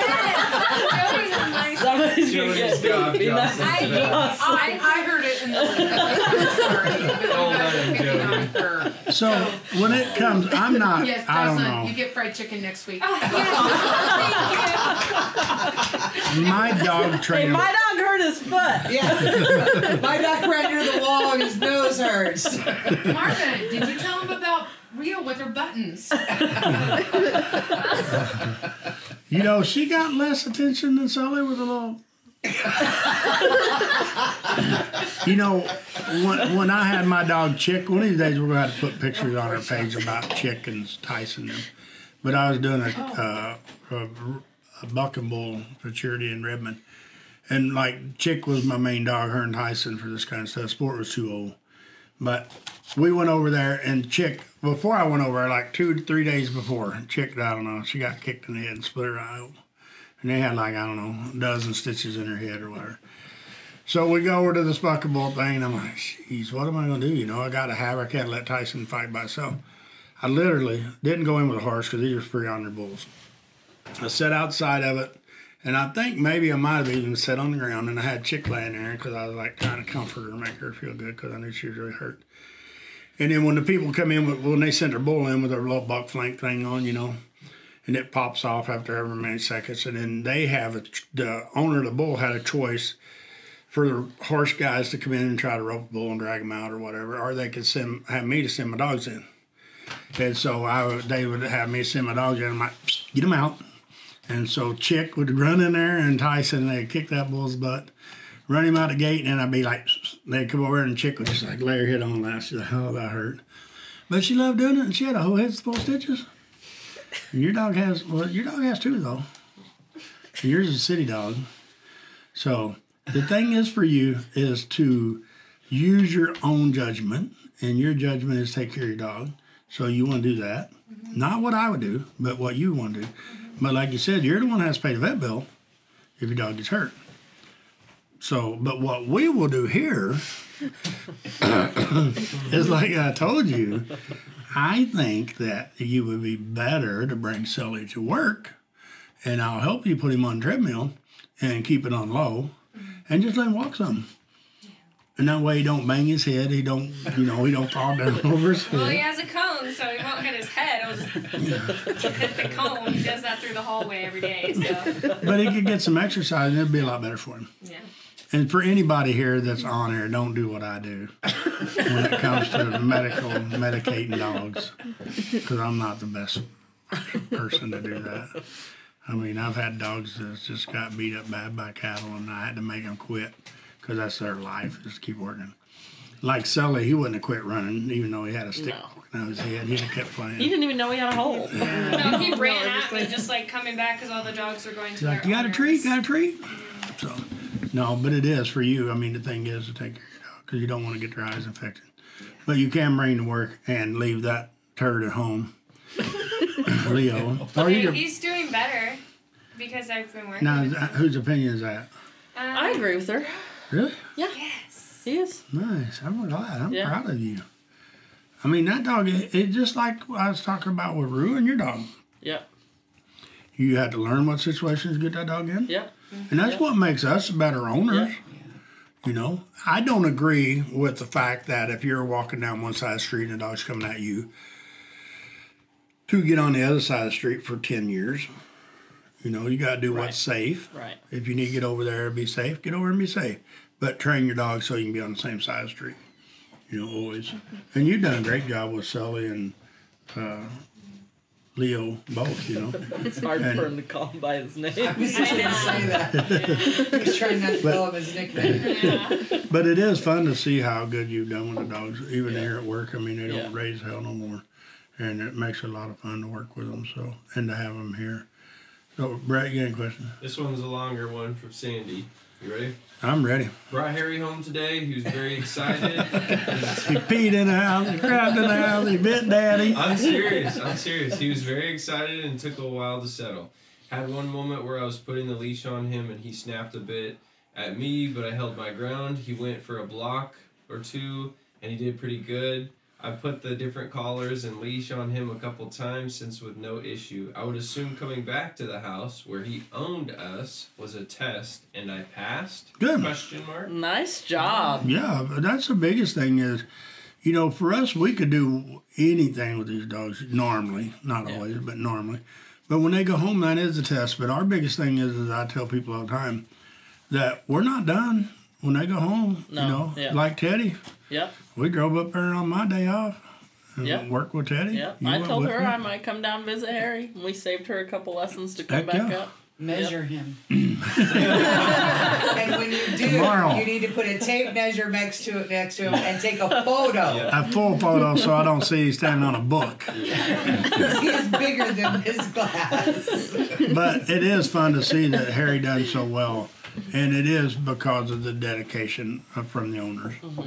nice- Somebody's gonna Joey's get got be nice Jocelyn to today. Jocelyn. Oh, I, I heard it in the sorry, but you Oh, guys I are am picking on joking. her. So, when it comes, I'm not, Yes, I don't Jocelyn, you get fried chicken next week. Oh, yeah. My dog Hey, trainer. my dog hurt his foot. Yeah. My dog ran near the wall and his nose hurts. Marvin, did you tell him about Rio with her buttons? You know, she got less attention than Sully with a little. you know, when, when I had my dog Chick, one of these days we're going to have to put pictures on our page about Chick and Tyson. Them. But I was doing a, uh, a, a buck and bull for charity in Redmond. And like Chick was my main dog, her and Tyson for this kind of stuff. Sport was too old. But we went over there, and Chick, before I went over like two, three days before, Chick, I don't know, she got kicked in the head and split her eye open. And they had like, I don't know, a dozen stitches in her head or whatever. So we go over to this buckable thing, and I'm like, "Jeez, what am I gonna do?" You know, I got to have. I can't let Tyson fight by himself. I literally didn't go in with a horse because these are free on their bulls. I sat outside of it, and I think maybe I might have even sat on the ground, and I had Chick laying there because I was like trying to comfort her, make her feel good because I knew she was really hurt. And then when the people come in, with, when they send their bull in with their little buck flank thing on, you know, and it pops off after every many seconds, and then they have a, the owner of the bull had a choice for the horse guys to come in and try to rope the bull and drag him out or whatever, or they could send have me to send my dogs in. And so I they would have me send my dogs in. I'm like, get them out. And so Chick would run in there and Tyson, they'd kick that bull's butt, run him out of the gate, and then I'd be like, they'd come over and Chick would just like lay her head on that. She's like, oh, that hurt. But she loved doing it, and she had a whole head full of stitches. And your dog has, well, your dog has two, though. And yours is a city dog. So the thing is for you is to use your own judgment, and your judgment is take care of your dog. So you want to do that. Mm-hmm. Not what I would do, but what you want to do. But like you said, you're the one that has to pay the vet bill if your dog gets hurt. So, but what we will do here is like I told you, I think that you would be better to bring Sully to work and I'll help you put him on treadmill and keep it on low and just let him walk some. And that way he don't bang his head, he don't, you know, he don't fall down over his Well, he has a cone, so he won't hit his head. It'll just hit the cone. He does that through the hallway every day. So But he could get some exercise and it'd be a lot better for him. yeah. And for anybody here that's on here, don't do what I do when it comes to medical medicating dogs, because I'm not the best person to do that. I mean, I've had dogs that just got beat up bad by cattle, and I had to make them quit because that's their life is to keep working. Like Sully, he wouldn't have quit running, even though he had a stick No. poking out his head. He'd have kept playing. He didn't even know he had a hole. No, he ran No, at just me, like- just like coming back because all the dogs were going to He's their like, you got a owners. treat, got a treat. Mm-hmm. So, no, but it is for you. I mean, the thing is to take care of your dog because you don't want to get their eyes infected. But you can bring to work and leave that turd at home. Leo. Or you could, he's doing better because I've been working. now, with is him. that- whose opinion is that? Um, I agree with her. Really? Yeah. Yes. He is. Nice. I'm glad. I'm Yeah. proud of you. I mean, that dog, it, it just like I was talking about with Rue and your dog. Yep. You had to learn what situations to get that dog in. Yep. And that's what makes us better owners. You know, I don't agree with the fact that if you're walking down one side of the street and a dog's coming at you, to get on the other side of the street for 10 years. You know, you got to do Right. what's safe. Right. If you need to get over there and be safe, get over and be safe. But train your dog so you can be on the same side of the street. You know, always. And you've done a great job with Sully and uh, Leo both, you know. It's hard And- for him to call him by his I name. was just gonna say that. I was trying not to call him his nickname. Yeah. But it is fun to see how good you've done with the dogs, even Yeah. here at work. I mean, they don't Yeah. raise hell no more, and it makes it a lot of fun to work with them. So and to have them here. So Brett, you got any questions? This one's a longer one from Sandy. You ready? I'm ready. Brought Harry home today. He was very excited. He peed in the house. He cried in the house. He bit Daddy. I'm serious. I'm serious. He was very excited and took a while to settle. Had one moment where I was putting the leash on him and he snapped a bit at me, but I held my ground. He went for a block or two and he did pretty good. I put the different collars and leash on him a couple times since with no issue. I would assume coming back to the house where he owned us was a test and I passed? Good. Question mark. Nice job. Yeah, that's the biggest thing is, you know, for us, we could do anything with these dogs normally, not Yeah. always, but normally. But when they go home, that is a test. But our biggest thing is, is I tell people all the time that we're not done when they go home. No, you know, yeah. like Teddy, Yep. We drove up there on my day off and Yeah. worked with Teddy. Yep. I told her me. I might come down and visit Harry. and We saved her a couple lessons to come Heck back yeah. up. Measure him. and when you do, Tomorrow. you need to put a tape measure next to it next to him and take a photo. Yeah. A full photo so I don't see he's standing on a book. He is bigger than his glass. but it is fun to see that Harry done so well, and it is because of the dedication from the owners. Mm-hmm.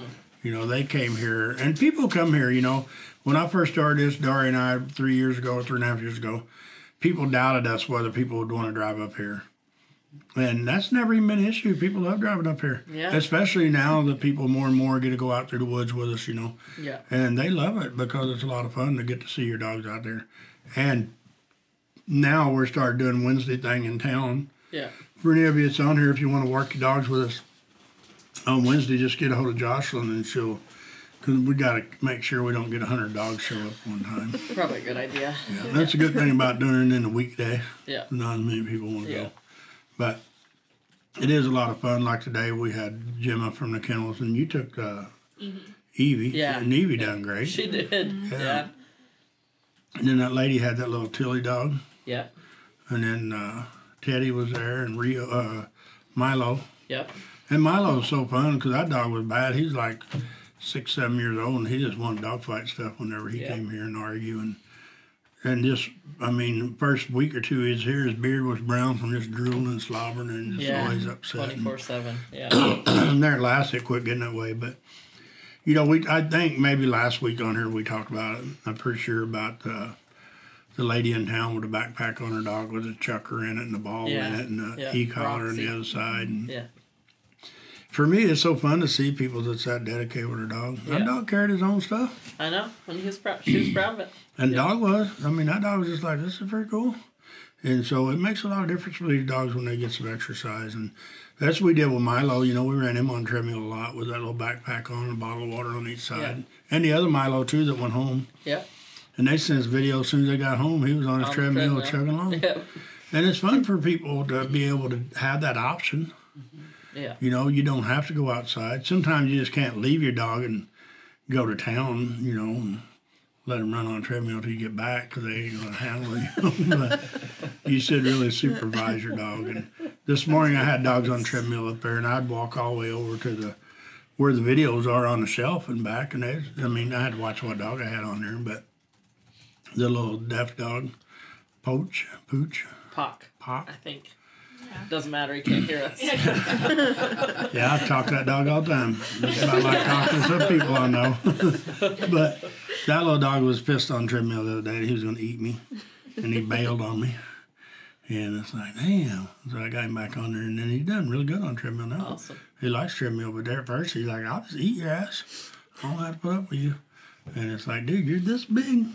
You know, they came here, and people come here. You know, when I first started this, Dari and I, three years ago, three and a half years ago, people doubted us whether people would want to drive up here. And that's never even been an issue. People love driving up here. Yeah. Especially now that people more and more get to go out through the woods with us, you know. Yeah. And they love it because it's a lot of fun to get to see your dogs out there. And now we're starting doing Wednesday thing in town. Yeah. For any of you that's on here, if you want to work your dogs with us on Wednesday, just get a hold of Jocelyn and she'll, because we got to make sure we don't get 100 dogs show up one time. Probably a good idea. Yeah, that's a good thing about doing it in a weekday. Yeah. Not as many people want to Yeah. go. But it is a lot of fun. Like today, we had Gemma from the kennels, and you took uh, Evie. Yeah. And Evie done great. She did. Yeah. and then that lady had that little Tilly dog. Yeah. And then uh, Teddy was there, and Rio, uh, Milo. Yep. And Milo's so fun because that dog was bad. He's like six, seven years old, and he just wanted dogfight stuff whenever he Yeah. came here and argue. And, and just, I mean, first week or two he was here, his beard was brown from just drooling and slobbering and just Yeah. always upset. Twenty four seven. Yeah. and there last it quit getting that way. But you know, we I think maybe last week on here we talked about it. I'm pretty sure about uh, the lady in town with a backpack on her dog with a chucker in it and a ball Yeah. in it and a Yeah. e collar on the other side. And Yeah. For me, it's so fun to see people that's that dedicated with their dog. That dog carried his own stuff, I know. And he was proud. She was proud of it. and Yeah. dog was. I mean, that dog was just like, this is pretty cool. And so it makes a lot of difference for these dogs when they get some exercise. And that's what we did with Milo. You know, we ran him on treadmill a lot with that little backpack on and a bottle of water on each side. And the other Milo, too, that went home. Yeah. And they sent us video as soon as they got home. He was on his On treadmill, treadmill. chugging along. Yep. And it's fun for people to be able to have that option. Mm-hmm. Yeah. You know, you don't have to go outside. Sometimes you just can't leave your dog and go to town, you know, and let him run on a treadmill till you get back because they ain't going to handle you. but you should really supervise your dog. And this morning I had dogs on treadmill up there, and I'd walk all the way over to the where the videos are on the shelf and back. And they, I mean, I had to watch what dog I had on there, but the little deaf dog, Poach, Pooch, Pock. Pop. I think. Doesn't matter. He can't hear us. Yeah, I talk to that dog all the time. That's about like talking to some people I know. but that little dog was pissed on treadmill the other day. He was going to eat me, and he bailed on me. And it's like, damn. So I got him back on there, and then he's done really good on treadmill now. Awesome. He likes treadmill, but there at first he's like, I'll just eat your ass. I don't have to put up with you. And it's like, dude, you're this big.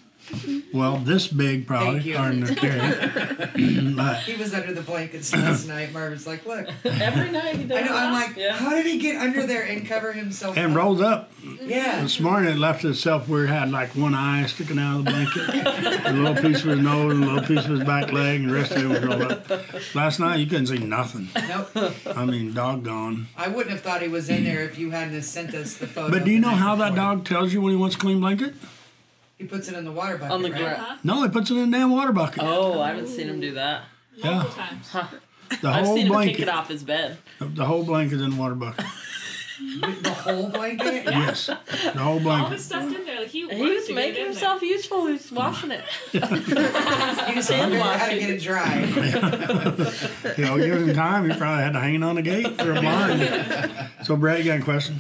Well, this big probably, Thank you. hard to He was under the blankets last night. Marvin's like, look. Every night he does. I know. I'm that. like, yeah. how did he get under there and cover himself? and up? rolls up. Yeah. This morning it left itself where it had like one eye sticking out of the blanket, a little piece of his nose, and a little piece of his back leg, and the rest of it was rolled up. Last night you couldn't see nothing. Nope. I mean, doggone. I wouldn't have thought he was in there if you hadn't sent us the photo. But do you know night how that dog tells you when he wants a clean blanket? He puts it in the water bucket. On the right? ground. No, he puts it in the damn water bucket. Oh, I haven't seen him do that. Yeah, Multiple times. the I've whole seen him pick it off his bed. the whole blanket in the water bucket. The whole blanket. Yes, the whole blanket. All the stuff in there. Like he, He was to get it making in himself useful. He was washing it. He was figuring out how to get it dry. You know, give him time. He probably had to hang it on the gate for a blind. So, Brad, you got a question?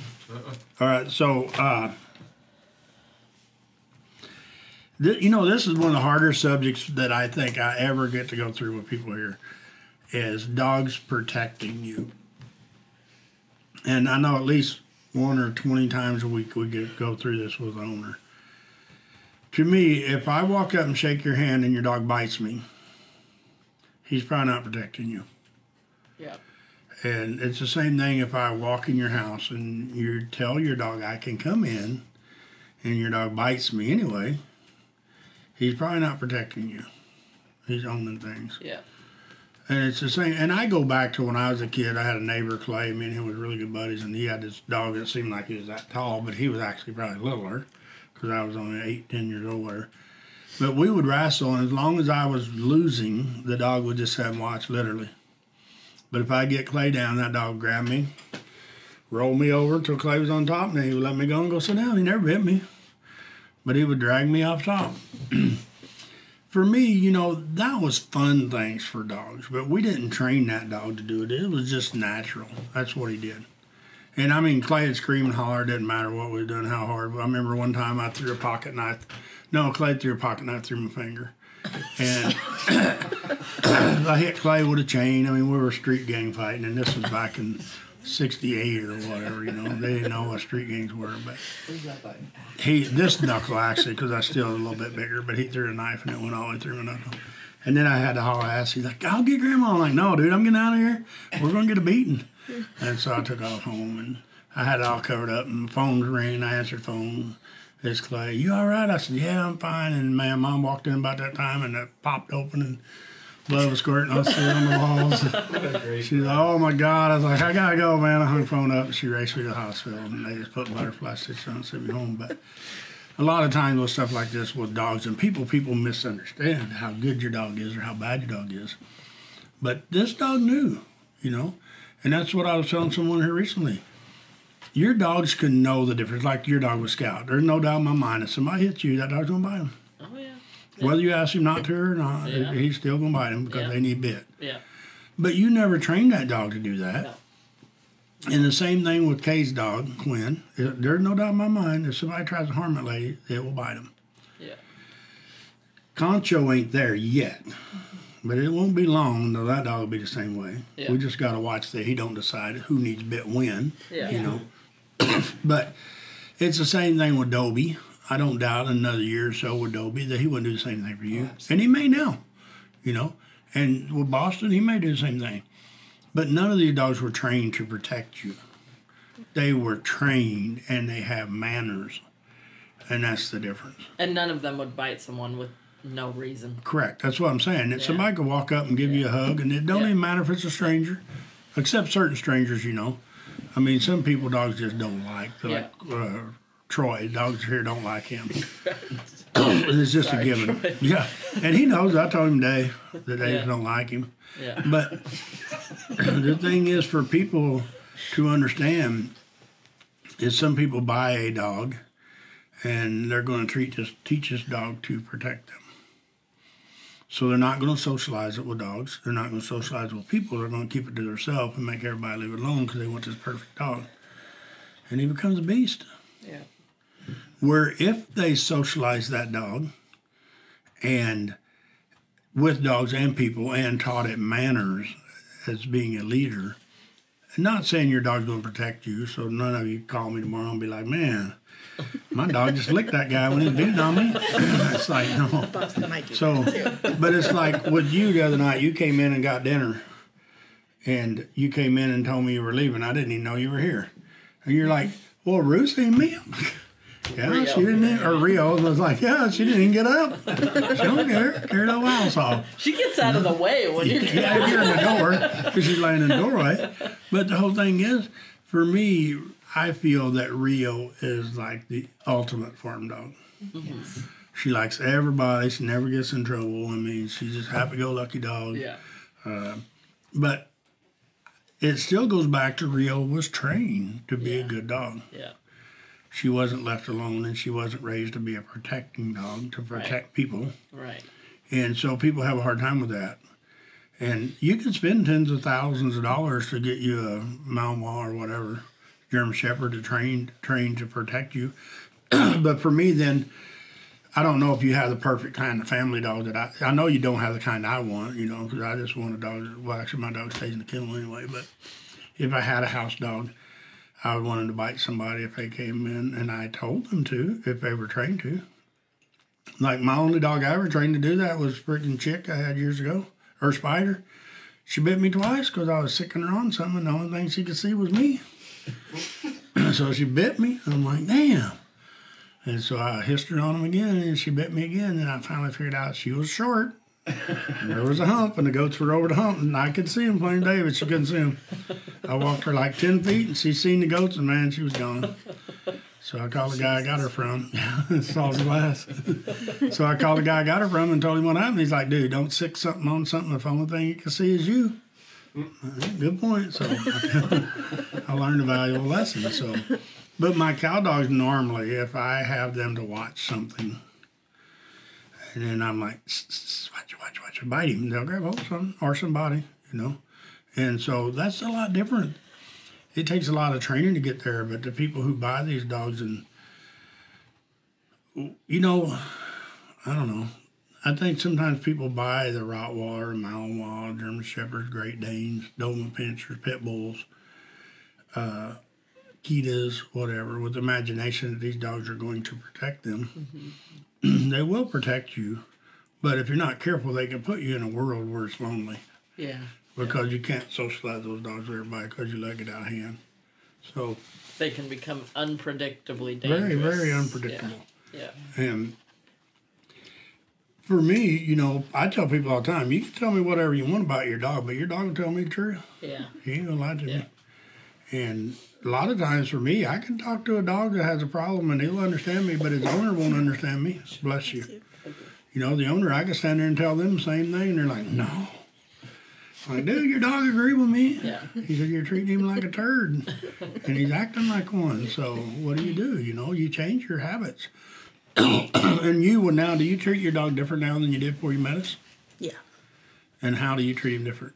All right. So, uh, you know, this is one of the harder subjects that I think I ever get to go through with people here is dogs protecting you. And I know at least one or 20 times a week we get go through this with the owner. To me, if I walk up and shake your hand and your dog bites me, he's probably not protecting you. Yeah. And it's the same thing if I walk in your house and you tell your dog I can come in and your dog bites me anyway, he's probably not protecting you. He's owning things. Yeah. And it's the same. And I go back to when I was a kid. I had a neighbor, Clay. Me and him was really good buddies, and he had this dog that seemed like he was that tall, but he was actually probably littler because I was only eight, ten years older. But we would wrestle, and as long as I was losing, the dog would just have him watch, literally. But if I get Clay down, that dog would grab me, roll me over until Clay was on top, and then he would let me go and go sit down. He never bit me, but he would drag me off top. for me, you know, that was fun things for dogs, but we didn't train that dog to do it. It was just natural. That's what he did. And I mean, Clay would scream and holler. It didn't matter what we were doing, how hard. I remember one time I threw a pocket knife. No, Clay threw a pocket knife through my finger. and I hit Clay with a chain. I mean, we were street gang fighting, and this was back in '68 or whatever. You know, they didn't know what street gangs were, but Where's that button? he this knuckle actually because I still a little bit bigger, but he threw a knife and it went all the way through my knuckle. And then I had to haul ass. He's like, "I'll get grandma." I'm like, "No, dude, I'm getting out of here. We're gonna get a beating." And so I took off home and I had it all covered up. And the phone's ringing. I answered the phone. It's Clay. You all right? I said, "Yeah, I'm fine." And man, mom walked in about that time and it popped open and blood was squirting on the walls. She's like, "Oh my God!" I was like, "I gotta go, man." I hung the phone up and she raced me to the hospital and they just put butterfly stitches on and sent me home. But a lot of times with stuff like this with dogs and people, people misunderstand how good your dog is or how bad your dog is. But this dog knew, you know, and that's what I was telling someone here recently. Your dogs can know the difference, like your dog was Scout. There's no doubt in my mind if somebody hits you, that dog's gonna bite him. Whether you ask him not to or not, Yeah. he's still gonna bite him because Yeah. they need bit. Yeah. But you never trained that dog to do that. And the same thing with Kay's dog, Quinn. There's no doubt in my mind if somebody tries to harm that lady, it will bite him. Yeah. Concho ain't there yet, but it won't be long until that dog will be the same way. Yeah. We just got to watch that he don't decide who needs bit when, Yeah. you know. but it's the same thing with Dobie. I don't doubt in another year or so with Dobie that he wouldn't do the same thing for you, and he may now, you know. And with Boston, he may do the same thing. But none of these dogs were trained to protect you. They were trained and they have manners, and that's the difference. And none of them would bite someone with no reason. Correct. That's what I'm saying. That Yeah. somebody could walk up and give you a hug, and it don't Yeah. even matter if it's a stranger, except certain strangers, you know. I mean, some people dogs just don't like. Like uh, Troy, dogs here don't like him. it's just Sorry, a given. Troy. Yeah, and he knows. I told him today that they Yeah. don't like him. Yeah. But the thing is, for people to understand, is some people buy a dog, and they're going to treat this teach this dog to protect them. So they're not going to socialize it with dogs. They're not going to socialize it with people. They're going to keep it to themselves and make everybody leave it alone because they want this perfect dog. And he becomes a beast. Yeah. Where if they socialize that dog and with dogs and people and taught it manners as being a leader, and not saying your dog's going to protect you, so none of you call me tomorrow and be like, man, my dog just licked that guy when he beating on me. it's like, no. Boston might do So, but it's like with you the other night, you came in and got dinner, and you came in and told me you were leaving. I didn't even know you were here. And you're like, well, Ruth seen me. Yeah, Rio. she didn't, e-" or Rio was like, yeah, she didn't even get up. She don't care, carried the house off. She gets out of the way when you're Yeah, you're in the door because she's laying in the doorway. But the whole thing is, for me, I feel that Rio is like the ultimate farm dog. She likes everybody. She never gets in trouble. I mean, she's just happy-go-lucky dog. Yeah. Uh, but it still goes back to Rio was trained to be a good dog. Yeah. She wasn't left alone, and she wasn't raised to be a protecting dog to protect people. Right. And so people have a hard time with that. And you can spend tens of thousands of dollars to get you a Malinois or whatever, German Shepherd to train train to protect you. but for me, then I don't know if you have the perfect kind of family dog that I. I know you don't have the kind I want, you know, because I just want a dog. That, well, actually, my dog stays in the kennel anyway. But if I had a house dog, I would want him to bite somebody if they came in, and I told them to if they were trained to. Like my only dog I ever trained to do that was freaking chick I had years ago, her spider. She bit me twice because I was sicking her on something, and the only thing she could see was me. so she bit me. I'm like, damn. And so I hissed her on him again, and she bit me again. And I finally figured out she was short. There was a hump, and the goats were over the hump, and I could see them plain day, but she couldn't see them. I walked her like 10 feet, and she seen the goats, and man, she was gone. So I called the guy I got her from. Saw the glass. so I called the guy I got her from and told him what happened. He's like, dude, don't stick something on something if the only thing you can see is you. Uh, Good point. So I learned a valuable lesson. So, but my cow dogs normally, if I have them to watch something, and then I'm like, "Sss, sss, watch, watch, watch, bite him, they'll grab hold of something or somebody, you know. And so that's a lot different. It takes a lot of training to get there, but the people who buy these dogs and you know, I don't know. I think sometimes people buy the Rottweiler, Malinois, German Shepherds, Great Danes, Doberman Pinschers, Pit Bulls, uh, Kitas, whatever, with the imagination that these dogs are going to protect them. they will protect you, but if you're not careful, they can put you in a world where it's lonely Yeah. because you can't socialize those dogs with everybody because you let it out of hand. So They can become unpredictably dangerous. very, very unpredictable. Yeah. And for me, you know, I tell people all the time, you can tell me whatever you want about your dog, but your dog will tell me the truth. Yeah. He ain't gonna lie to Yeah. me. And a lot of times for me, I can talk to a dog that has a problem and he'll understand me, but his owner won't understand me. Bless you. You know, the owner, I can stand there and tell them the same thing, and they're like, no. I'm like, dude, your dog agree with me. Yeah. He said, you're treating him like a turd. and he's acting like one. So what do you do? You know, you change your habits. and you, well, now, do you treat your dog different now than you did before you met us? Yeah. And how do you treat him different?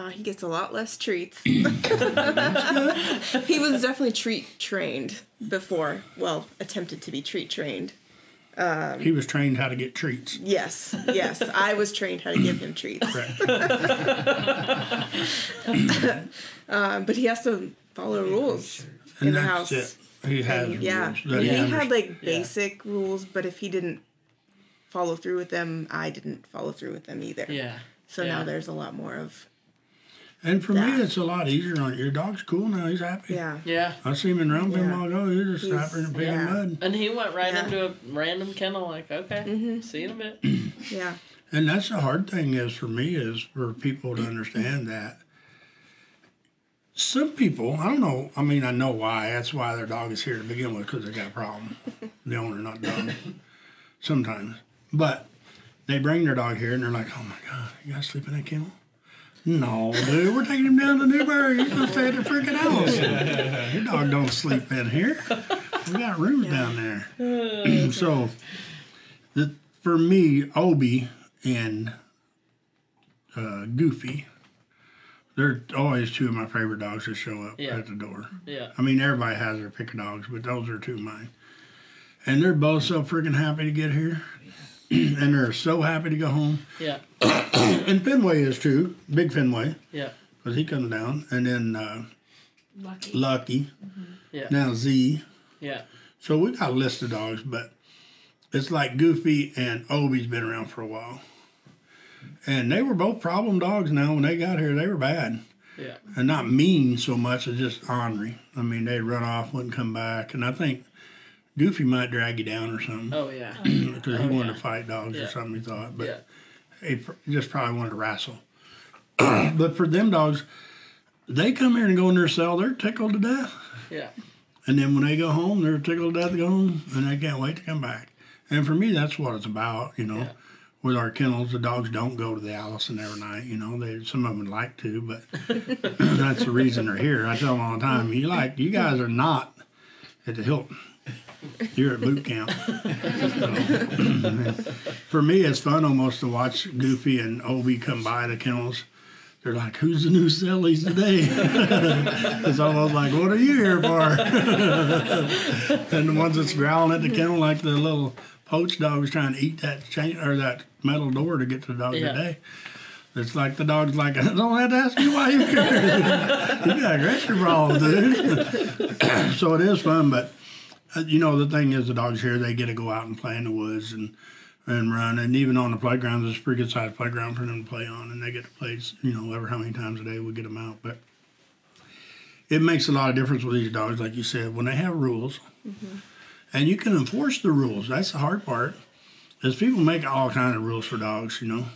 Uh, he gets a lot less treats. he was definitely treat trained before. Well, attempted to be treat trained. he was trained how to get treats. Yes, yes. I was trained how to give him treats. um, but he has to follow rules in And the house. it. He has And, yeah, rules that he he had like basic rules, but if he didn't follow through with them, I didn't follow through with them either. Yeah. So Yeah. now there's a lot more of And for that. me, it's a lot easier on your dog's cool now. He's happy. yeah. Yeah. I see him in round pen Yeah. a while ago. He just He's- snapping and peeing yeah. mud. And he went right Yeah. into a random kennel, like, okay, Mm-hmm. see you in a bit. Yeah. And that's the hard thing is for me is for people to understand that some people, I don't know, I mean, I know why. That's why their dog is here to begin with because they got a problem. the owner, not the dog. Sometimes. But they bring their dog here and they're like, oh my God, you guys sleep in that kennel? No, dude, we're taking him down to Newberry. He's gonna stay at the freaking house. Your dog don't sleep in here. We got rooms down there. so, the, for me, Obi and uh, Goofy, they're always two of my favorite dogs to show up Yeah. at the door. Yeah. I mean, everybody has their pick of dogs, but those are two of mine. And they're both so freaking happy to get here. and they're so happy to go home. Yeah. And Fenway is too. Big Fenway, Yeah. because he comes down. And then uh, Lucky. Lucky. Yeah. Now Z. Yeah. So we got a list of dogs, but it's like Goofy and Obi's been around for a while. And they were both problem dogs now. When they got here, they were bad. Yeah. And not mean so much as just ornery. I mean, they'd run off, wouldn't come back. And I think Goofy might drag you down or something. Oh yeah. Because he Oh, wanted yeah. to fight dogs Yeah. or something, he thought. But Yeah. he pr- just probably wanted to wrestle. but for them dogs, they come here and go in their cell, they're tickled to death. Yeah. And then when they go home, they're tickled to death to go home, and they can't wait to come back. And for me, that's what it's about, you know. With our kennels, the dogs don't go to the Hilton every night, you know. They some of them like to, but that's the reason they're here. I tell them all the time, you like you guys are not at the Hilton. You're at boot camp. So, for me, it's fun almost to watch Goofy and Obi come by the kennels. They're like, "Who's the new Sellies today?" it's almost like, "What are you here for?" and the ones that's growling at the kennel like the little poach dog was trying to eat that chain or that metal door to get to the dog Yeah. today. It's like the dog's like, I don't have to ask you why you're here. you got aggressive problem, dude. so it is fun, but Uh, you know the thing is, the dogs here they get to go out and play in the woods and and run, and even on the playgrounds, it's a pretty good sized playground for them to play on, and they get to play, you know, ever how many times a day we get them out, but. It makes a lot of difference with these dogs, like you said, when they have rules, mm-hmm. and you can enforce the rules. That's the hard part. Is people make all kinds of rules for dogs, you know.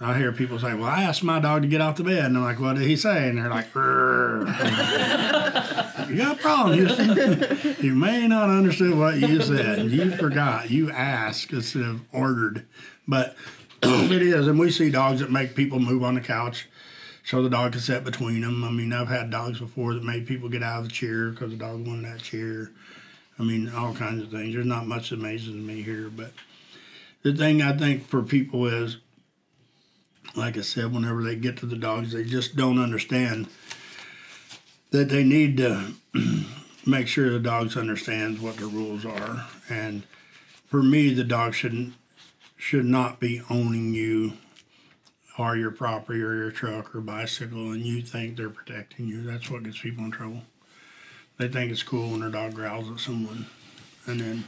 I hear people say, "Well, I asked my dog to get off the bed," and I'm like, "What did he say?" And they're like. "You got a problem, Houston. you may not understood what you said. You forgot. You asked instead of ordered." But it is, and we see dogs that make people move on the couch so the dog can sit between them. I mean, I've had dogs before that made people get out of the chair because the dog wanted that chair. I mean, all kinds of things. There's not much that amazes me here, but the thing I think for people is, like I said, whenever they get to the dogs, they just don't understand that they need to make sure the dogs understands what the rules are. And for me, the dog shouldn't should not be owning you or your property or your truck or bicycle and you think they're protecting you. That's what gets people in trouble. They think it's cool when their dog growls at someone and then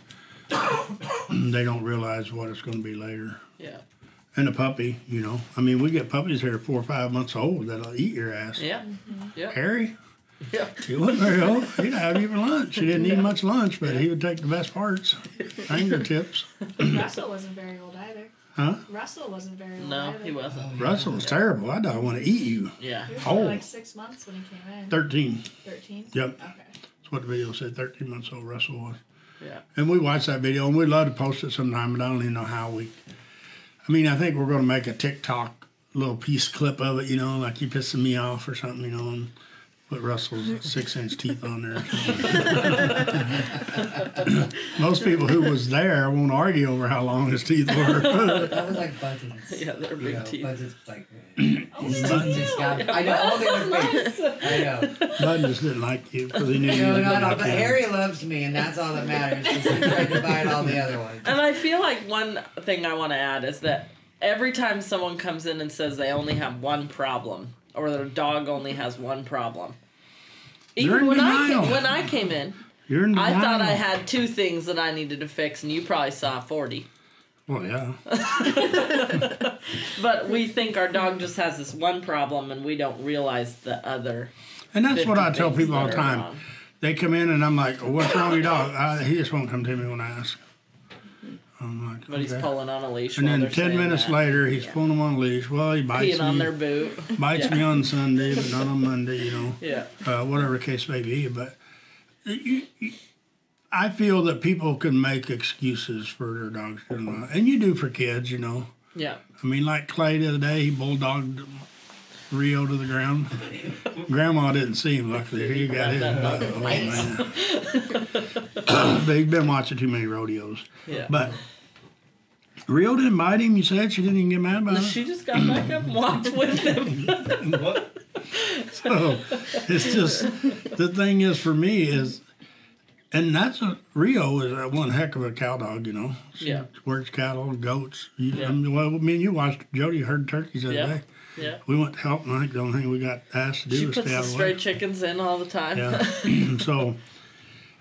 they don't realize what it's going to be later. Yeah. And a puppy, you know. I mean, we get puppies here four or five months old that'll eat your ass. Yeah. Mm-hmm. Yeah. Harry, Yeah. he wasn't very old. He'd have you for lunch. He didn't eat much lunch, but he would take the best parts, fingertips. Russell wasn't very old either. Huh? Russell wasn't very old No, either. he wasn't. Oh, Russell was terrible. I don't want to eat you. Yeah. He was Oh. like six months when he came in. 13. 13? Yep. Okay. That's what the video said. 13 months old Russell was. Yeah. And we watched that video, and we'd love to post it sometime, but I don't even know how we. I mean, I think we're going to make a TikTok little piece clip of it, you know, like you pissing me off or something, you know, and put Russell's six inch teeth on there. Most people who was there won't argue over how long his teeth were. That was like buttons. Yeah, they're You big know, teeth. Buttons like. Uh, his teeth just got. I know. All their face. I know. Bud just didn't like you because he knew you No, didn't no, no. like But him. Harry loves me, and that's all that matters. 'cause he tried to bite all the other ones. And I feel like one thing I want to add is that every time someone comes in and says they only have one problem or their dog only has one problem, You're even when I came, when I came in, You're in I thought I had two things that I needed to fix, and you probably saw forty. Well, yeah. But we think our dog just has this one problem, and we don't realize the other. And that's what I tell people all the time. wrong. They come in and I'm like, "What's wrong with your dog?" Uh, he just won't come to me when I ask. I'm like, But he's "Okay." pulling on a leash. And then ten minutes that. later, he's pulling them on a leash. Well, he bites peeing on me, their boot. bites Yeah. me on Sunday, but not on Monday. You know, Yeah. uh, whatever the case may be. But you, you, I feel that people can make excuses for their dogs doing that, and you do for kids. You know, Yeah. I mean, like Clay the other day, he bulldogged Rio to the ground. Grandma didn't see him. Luckily, he got his. Oh man! but he's been watching too many rodeos. Yeah. But Rio didn't bite him. You said she didn't even get mad about it. She just got back up and walked with him. What? So it's just the thing is for me is, and that's a Rio is a one heck of a cow dog. You know, she Yeah. works cattle, goats. You, Yeah. I mean, well, me and you watched Jody herd turkeys the other Yeah. day. Yeah. We went to help, and I think the only thing we got asked to do She was puts stay the out of the stray chickens in all the time. Yeah. so,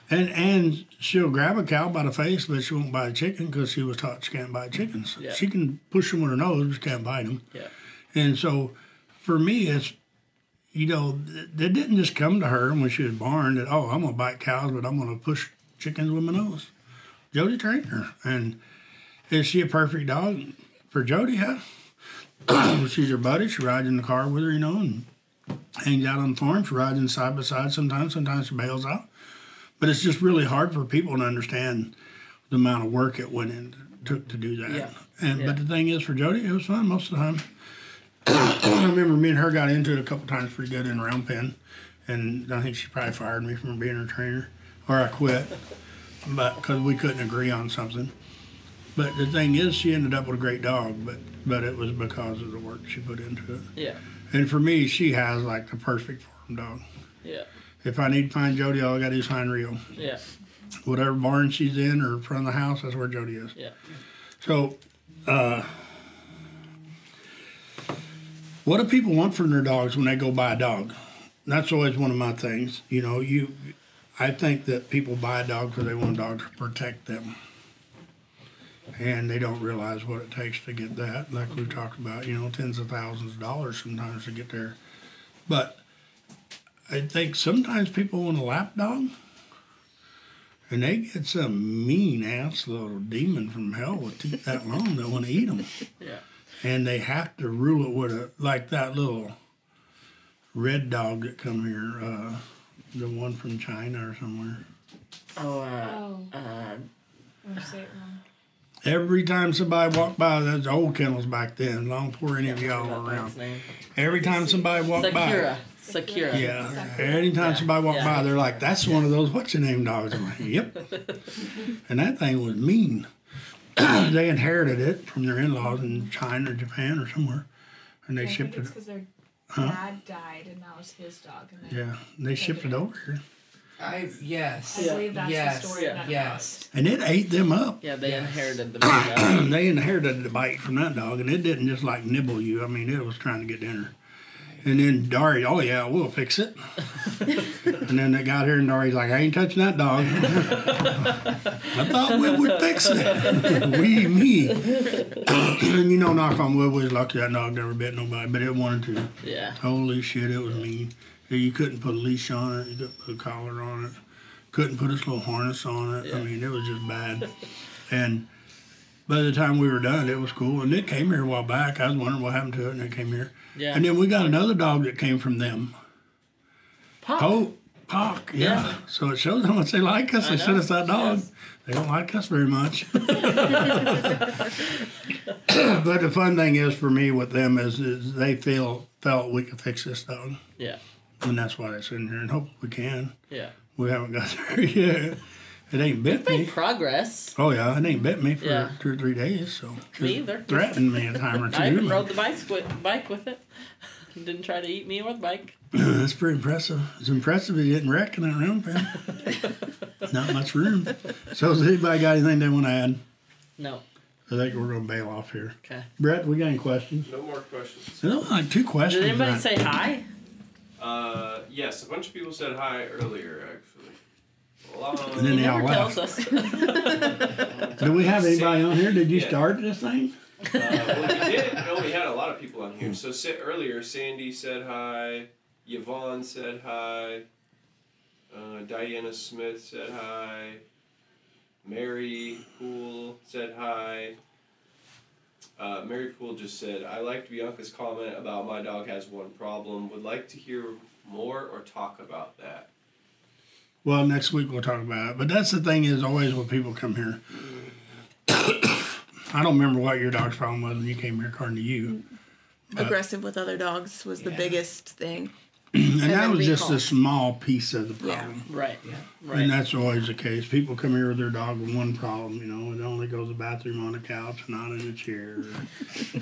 and and she'll grab a cow by the face, but she won't bite a chicken because she was taught she can't bite chickens. Yeah. She can push them with her nose, but she can't bite them. Yeah. And so, for me, it's you know, th- they didn't just come to her when she was born that oh, I'm gonna bite cows, but I'm gonna push chickens with my nose. Jody trained her, and is she a perfect dog for Jody? Yeah. She's her buddy. She rides in the car with her, you know, and hangs out on the farm. She rides in side by side sometimes. Sometimes she bails out. But it's just really hard for people to understand the amount of work it went in took to do that. Yeah. And Yeah. but the thing is, for Jody, it was fun most of the time. I remember me and her got into it a couple times pretty good in round pen, and I think she probably fired me from being her trainer, or I quit, but because we couldn't agree on something. But the thing is, she ended up with a great dog, but but it was because of the work she put into it. Yeah. And for me, she has like the perfect farm dog. Yeah. If I need to find Jody, all I got to do is find Rio. Yeah. Whatever barn she's in or in front of the house, that's where Jody is. Yeah. So, uh, what do people want from their dogs when they go buy a dog? That's always one of my things. You know, you, I think that people buy a dog because they want a dog to protect them, and they don't realize what it takes to get that. Like we talked about, you know, tens of thousands of dollars sometimes to get there. But I think sometimes people want a lap dog. And they get some mean ass little demon from hell with teeth that long that want to eat them. Yeah. And they have to rule it with a, like that little red dog that come here, uh, the one from China or somewhere. Oh, uh, Oh, uh, I'm gonna say it wrong. Every time somebody walked by, those old kennels back then, long before any of y'all were around. Every time somebody walked Sakura. by, Sakura. yeah, anytime Yeah. somebody walked Yeah. by, they're like, "That's one of those what's your name dogs." I'm like, "Yep," and that thing was mean. they inherited it from their in-laws in China or Japan or somewhere, and they I shipped think it. because their dad died and that was his dog. And they, Yeah, they shipped it over here. I yes. I believe that's yes. the story of that Yes. And it ate them up. Yeah, they Yeah. inherited the big dog. they inherited the bite from that dog, and it didn't just like nibble you. I mean, it was trying to get dinner. And then Dari, oh yeah, we'll fix it. and then they got here, and Dari's like, I ain't touching that dog. I thought we would fix it. we, me. and you know, knock on wood, we was lucky that dog never bit nobody, but it wanted to. Yeah. Holy shit, it was mean. You couldn't put a leash on it. You couldn't put a collar on it. Couldn't put a little harness on it. I mean, it was just bad. and by the time we were done, it was cool. And it came here a while back. I was wondering what happened to it, and it came here. Yeah. And then we got another dog that came from them. Pop. Poke. Pock, yeah. Yeah. So it shows how much they like us. I They sent us that dog. Yes. They don't like us very much. but the fun thing is for me with them is, is they feel felt we could fix this dog. Yeah. And that's why it's in here, and hope we can. Yeah. We haven't got there yet. It ain't bit Made me. progress. Oh yeah, it ain't bit me for Yeah. two or three days. So Me either. threatened me a time or two. I even rode the bike with, bike with it. Didn't try to eat me or the bike. That's pretty impressive. It's impressive he didn't wreck in that room, pen. Not much room. So has anybody got anything they want to add? No. I think we're gonna bail off here. Okay. Brett, we got any questions? No more questions. No, like two questions. Did anybody right? say hi? Uh, yes, a bunch of people said hi earlier, actually. Long. And then they all Never tells left. us. Do we have anybody on here? Did you Yeah. start this thing? Uh, well, we did. No, we had a lot of people on here. So sa- earlier, Sandy said hi. Yvonne said hi. Uh, Diana Smith said hi. Mary Poole said hi. Uh, Mary Poole just said, I liked Bianca's comment about my dog has one problem. Would like to hear more or talk about that. Well, next week we'll talk about it. But that's the thing is always when people come here. I don't remember what your dog's problem was when you came here, according to you. Aggressive with other dogs was the biggest thing. And, that then was just a small piece of the Yeah. problem. right. Yeah. Right. And that's always the case. People come here with their dog with one problem, you know, it only goes to the bathroom on the couch, not in a chair,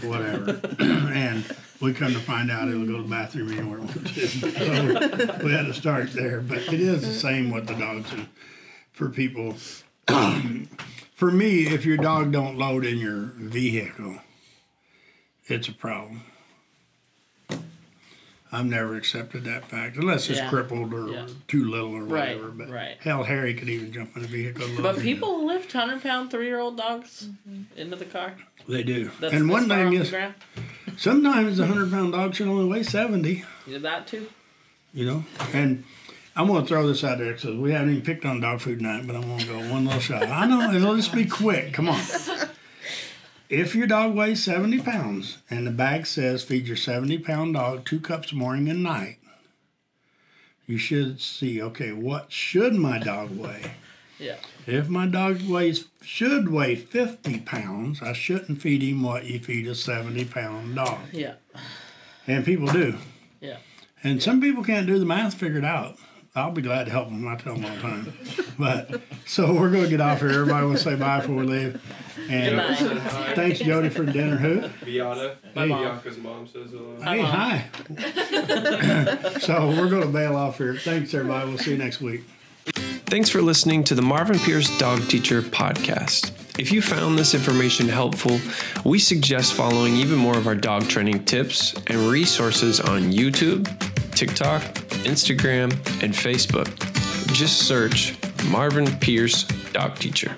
or whatever. and we come to find out it'll go to the bathroom anywhere it wants to. So we had to start there. But it is the same with the dogs and for people. for me, if your dog don't load in your vehicle, it's a problem. I've never accepted that fact, unless it's Yeah. crippled or Yeah. too little or Right, whatever. But right. hell, Harry could even jump in a vehicle. and But in. people lift hundred pound three year old dogs mm-hmm. into the car. they do. That's and one thing is, ground. sometimes a hundred pound dog should only weigh seventy. You did that too. You know, and I'm gonna throw this out there because we haven't even picked on dog food night, but I'm gonna go one little shot. I know it'll just be quick. Come on. If your dog weighs 70 pounds and the bag says feed your 70 pound dog two cups morning and night, you should see, okay, what should my dog weigh? Yeah. If my dog weighs should weigh 50 pounds, I shouldn't feed him what you feed a 70 pound dog. Yeah. And people do. Yeah. And some people can't do the math figured out. I'll be glad to help them. I tell them all the time. But so we're going to get off here. Everybody will say bye before we leave. And Good night. thanks, Jody, for dinner. Who? Bianca. My mom. Bianca's mom says hello. Hey, Mom. hi. so we're going to bail off here. Thanks, everybody. We'll see you next week. Thanks for listening to the Marvin Pierce Dog Teacher podcast. If you found this information helpful, we suggest following even more of our dog training tips and resources on YouTube, TikTok, Instagram, and Facebook. Just search Marvin Pierce Dog Teacher.